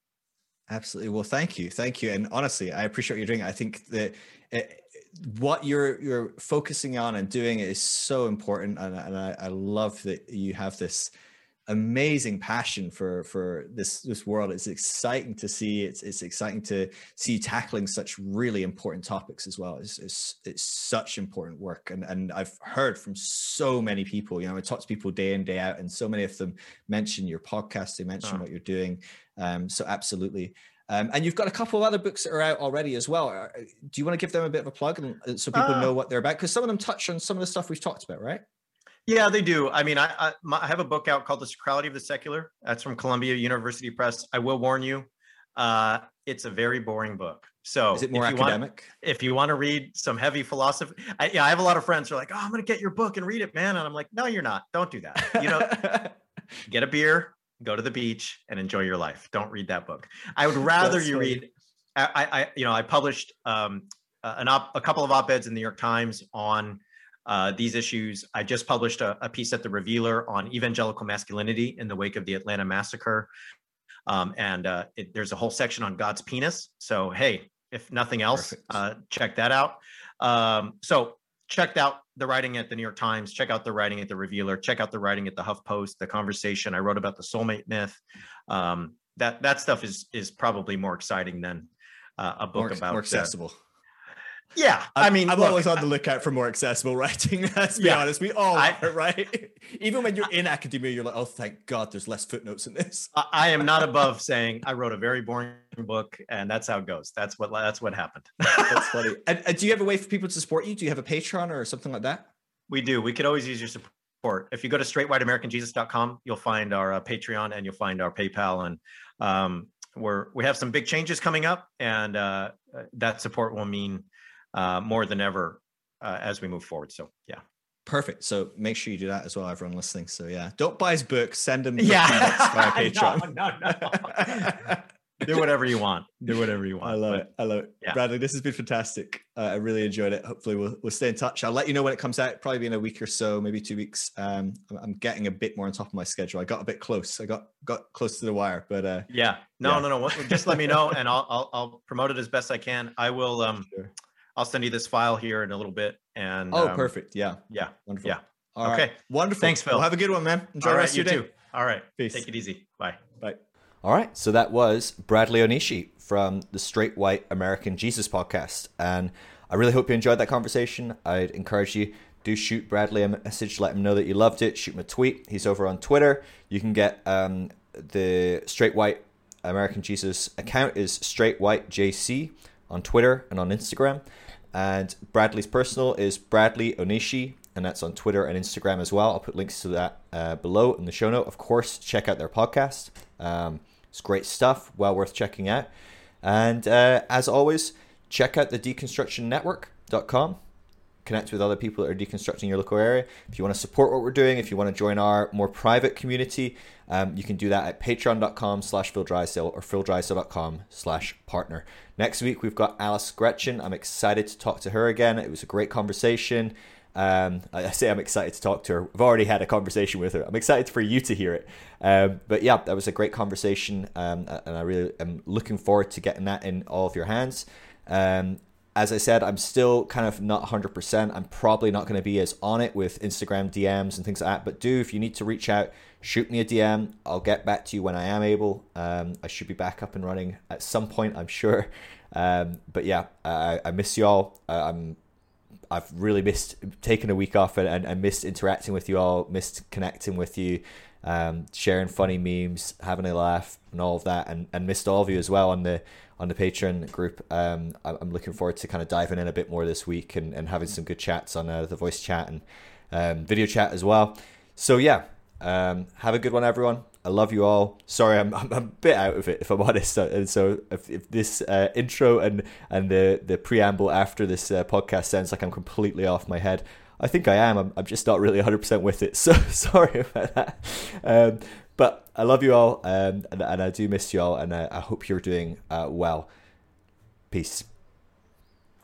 Absolutely. Well, thank you, thank you, and honestly, I appreciate what you're doing. I think that. It, eh, what you're you're focusing on and doing is so important and, and I, I love that you have this amazing passion for for this this world. It's exciting to see it's it's exciting to see you tackling such really important topics as well. It's it's, it's such important work. And and i've heard from so many people you know i talk to people day in day out and so many of them mention your podcast they mention what you're doing. Um so absolutely. Um, and you've got a couple of other books that are out already as well. Uh, do you want to give them a bit of a plug and, uh, so people uh, know what they're about? Because some of them touch on some of the stuff we've talked about, right? Yeah, they do. I mean, I, I, my, I, have a book out called The Sacrality of the Secular. That's from Columbia University Press. I will warn you, uh, it's a very boring book. So is it more if academic? Want, if you want to read some heavy philosophy, I, yeah, I have a lot of friends who are like, "Oh, I'm going to get your book and read it, man," and I'm like, "No, you're not. Don't do that. You know, get a beer, go to the beach, and enjoy your life. Don't read that book. I would rather you funny. read. I, I, you know, I published um, an op, a couple of op eds in the New York Times on uh, these issues. I just published a, a, piece at the Revealer on evangelical masculinity in the wake of the Atlanta massacre. Um, and uh, it, there's a whole section on God's penis. So, hey, if nothing else, uh, check that out. Um, so, checked out the writing at the New York Times, check out the writing at the Revealer, check out the writing at the Huff Post, the conversation I wrote about the soulmate myth. Um, that that stuff is is probably more exciting than uh, a book more, about more accessible. Yeah, I mean, I'm look, always on the lookout for more accessible writing. Let's be yeah, honest, we all I, are, right? Even when you're in academia, you're like, oh, thank God, there's less footnotes in this. I, I am not above saying I wrote a very boring book, and that's how it goes. That's what that's what happened. that's funny. And, and do you have a way for people to support you? Do you have a Patreon or something like that? We do. We could always use your support. If you go to straightwhiteamericanjesus.com, you'll find our uh, Patreon and you'll find our PayPal, and um, we're we have some big changes coming up, and uh, that support will mean uh, more than ever uh, as we move forward. So yeah. Perfect. So make sure you do that as well, everyone listening. So yeah, don't buy his book. Send him yeah. via Patreon. no, no, no. do whatever you want. Do whatever you want. I love but, it. I love it. Yeah. Bradley, this has been fantastic. Uh, I really enjoyed it. Hopefully we'll, we'll stay in touch. I'll let you know when it comes out, probably in a week or so, maybe two weeks. Um, I'm getting a bit more on top of my schedule. I got a bit close. I got, got close to the wire, but uh, yeah, no, yeah. no, no. Just let me know and I'll, I'll, I'll promote it as best I can. I will, um, sure. I'll send you this file here in a little bit. And oh, um, perfect. Yeah. Yeah. Wonderful. Yeah. All okay. Right. Wonderful. Thanks, Phil. Well, have a good one, man. Enjoy All the rest right, of your day. Too. All right. Peace. Take it easy. Bye. Bye. All right. So that was Bradley Onishi from the Straight White American Jesus podcast. And I really hope you enjoyed that conversation. I'd encourage you do shoot Bradley a message, let him know that you loved it. Shoot him a tweet. He's over on Twitter. You can get um, the Straight White American Jesus account is Straight White JC on Twitter and on Instagram. And Bradley's personal is Bradley Onishi, and that's on Twitter and Instagram as well. I'll put links to that uh, below in the show note. Of course, check out their podcast. Um, it's great stuff, well worth checking out. And uh, as always, check out the deconstructionnetwork.com. Connect with other people that are deconstructing your local area. If you want to support what we're doing, if you want to join our more private community, um, you can do that at patreon.com slash phildrysdale or phildrysdale.com slash partner. Next week, we've got Alice Greczyn. I'm excited to talk to her again. It was a great conversation. Um, I say I'm excited to talk to her. I've already had a conversation with her. I'm excited for you to hear it. Um, but yeah, that was a great conversation, um, and I really am looking forward to getting that in all of your hands. Um, as I said, I'm still kind of not 100%. I'm probably not going to be as on it with Instagram DMs and things like that. But do, if you need to reach out, shoot me a DM. I'll get back to you when I am able. Um, I should be back up and running at some point, I'm sure. Um, but yeah, I, I miss y'all. Uh, I'm I've really missed taking a week off and, and, and, missed interacting with you all, missed connecting with you, um, sharing funny memes, having a laugh, and all of that, and, and missed all of you as well on the on the Patreon group. Um, I'm looking forward to kind of diving in a bit more this week and, and having some good chats on uh, the voice chat and um, video chat as well. So yeah, um, have a good one, everyone. I love you all. Sorry, I'm, I'm, a bit out of it if I'm honest. And so if, if this uh, intro and and the the preamble after this uh, podcast sounds like I'm completely off my head, I think I am. I'm, I'm just not really 100% with it. So sorry about that. Um, but I love you all, um, and, and I do miss you all, and I, I hope you're doing uh, well. Peace.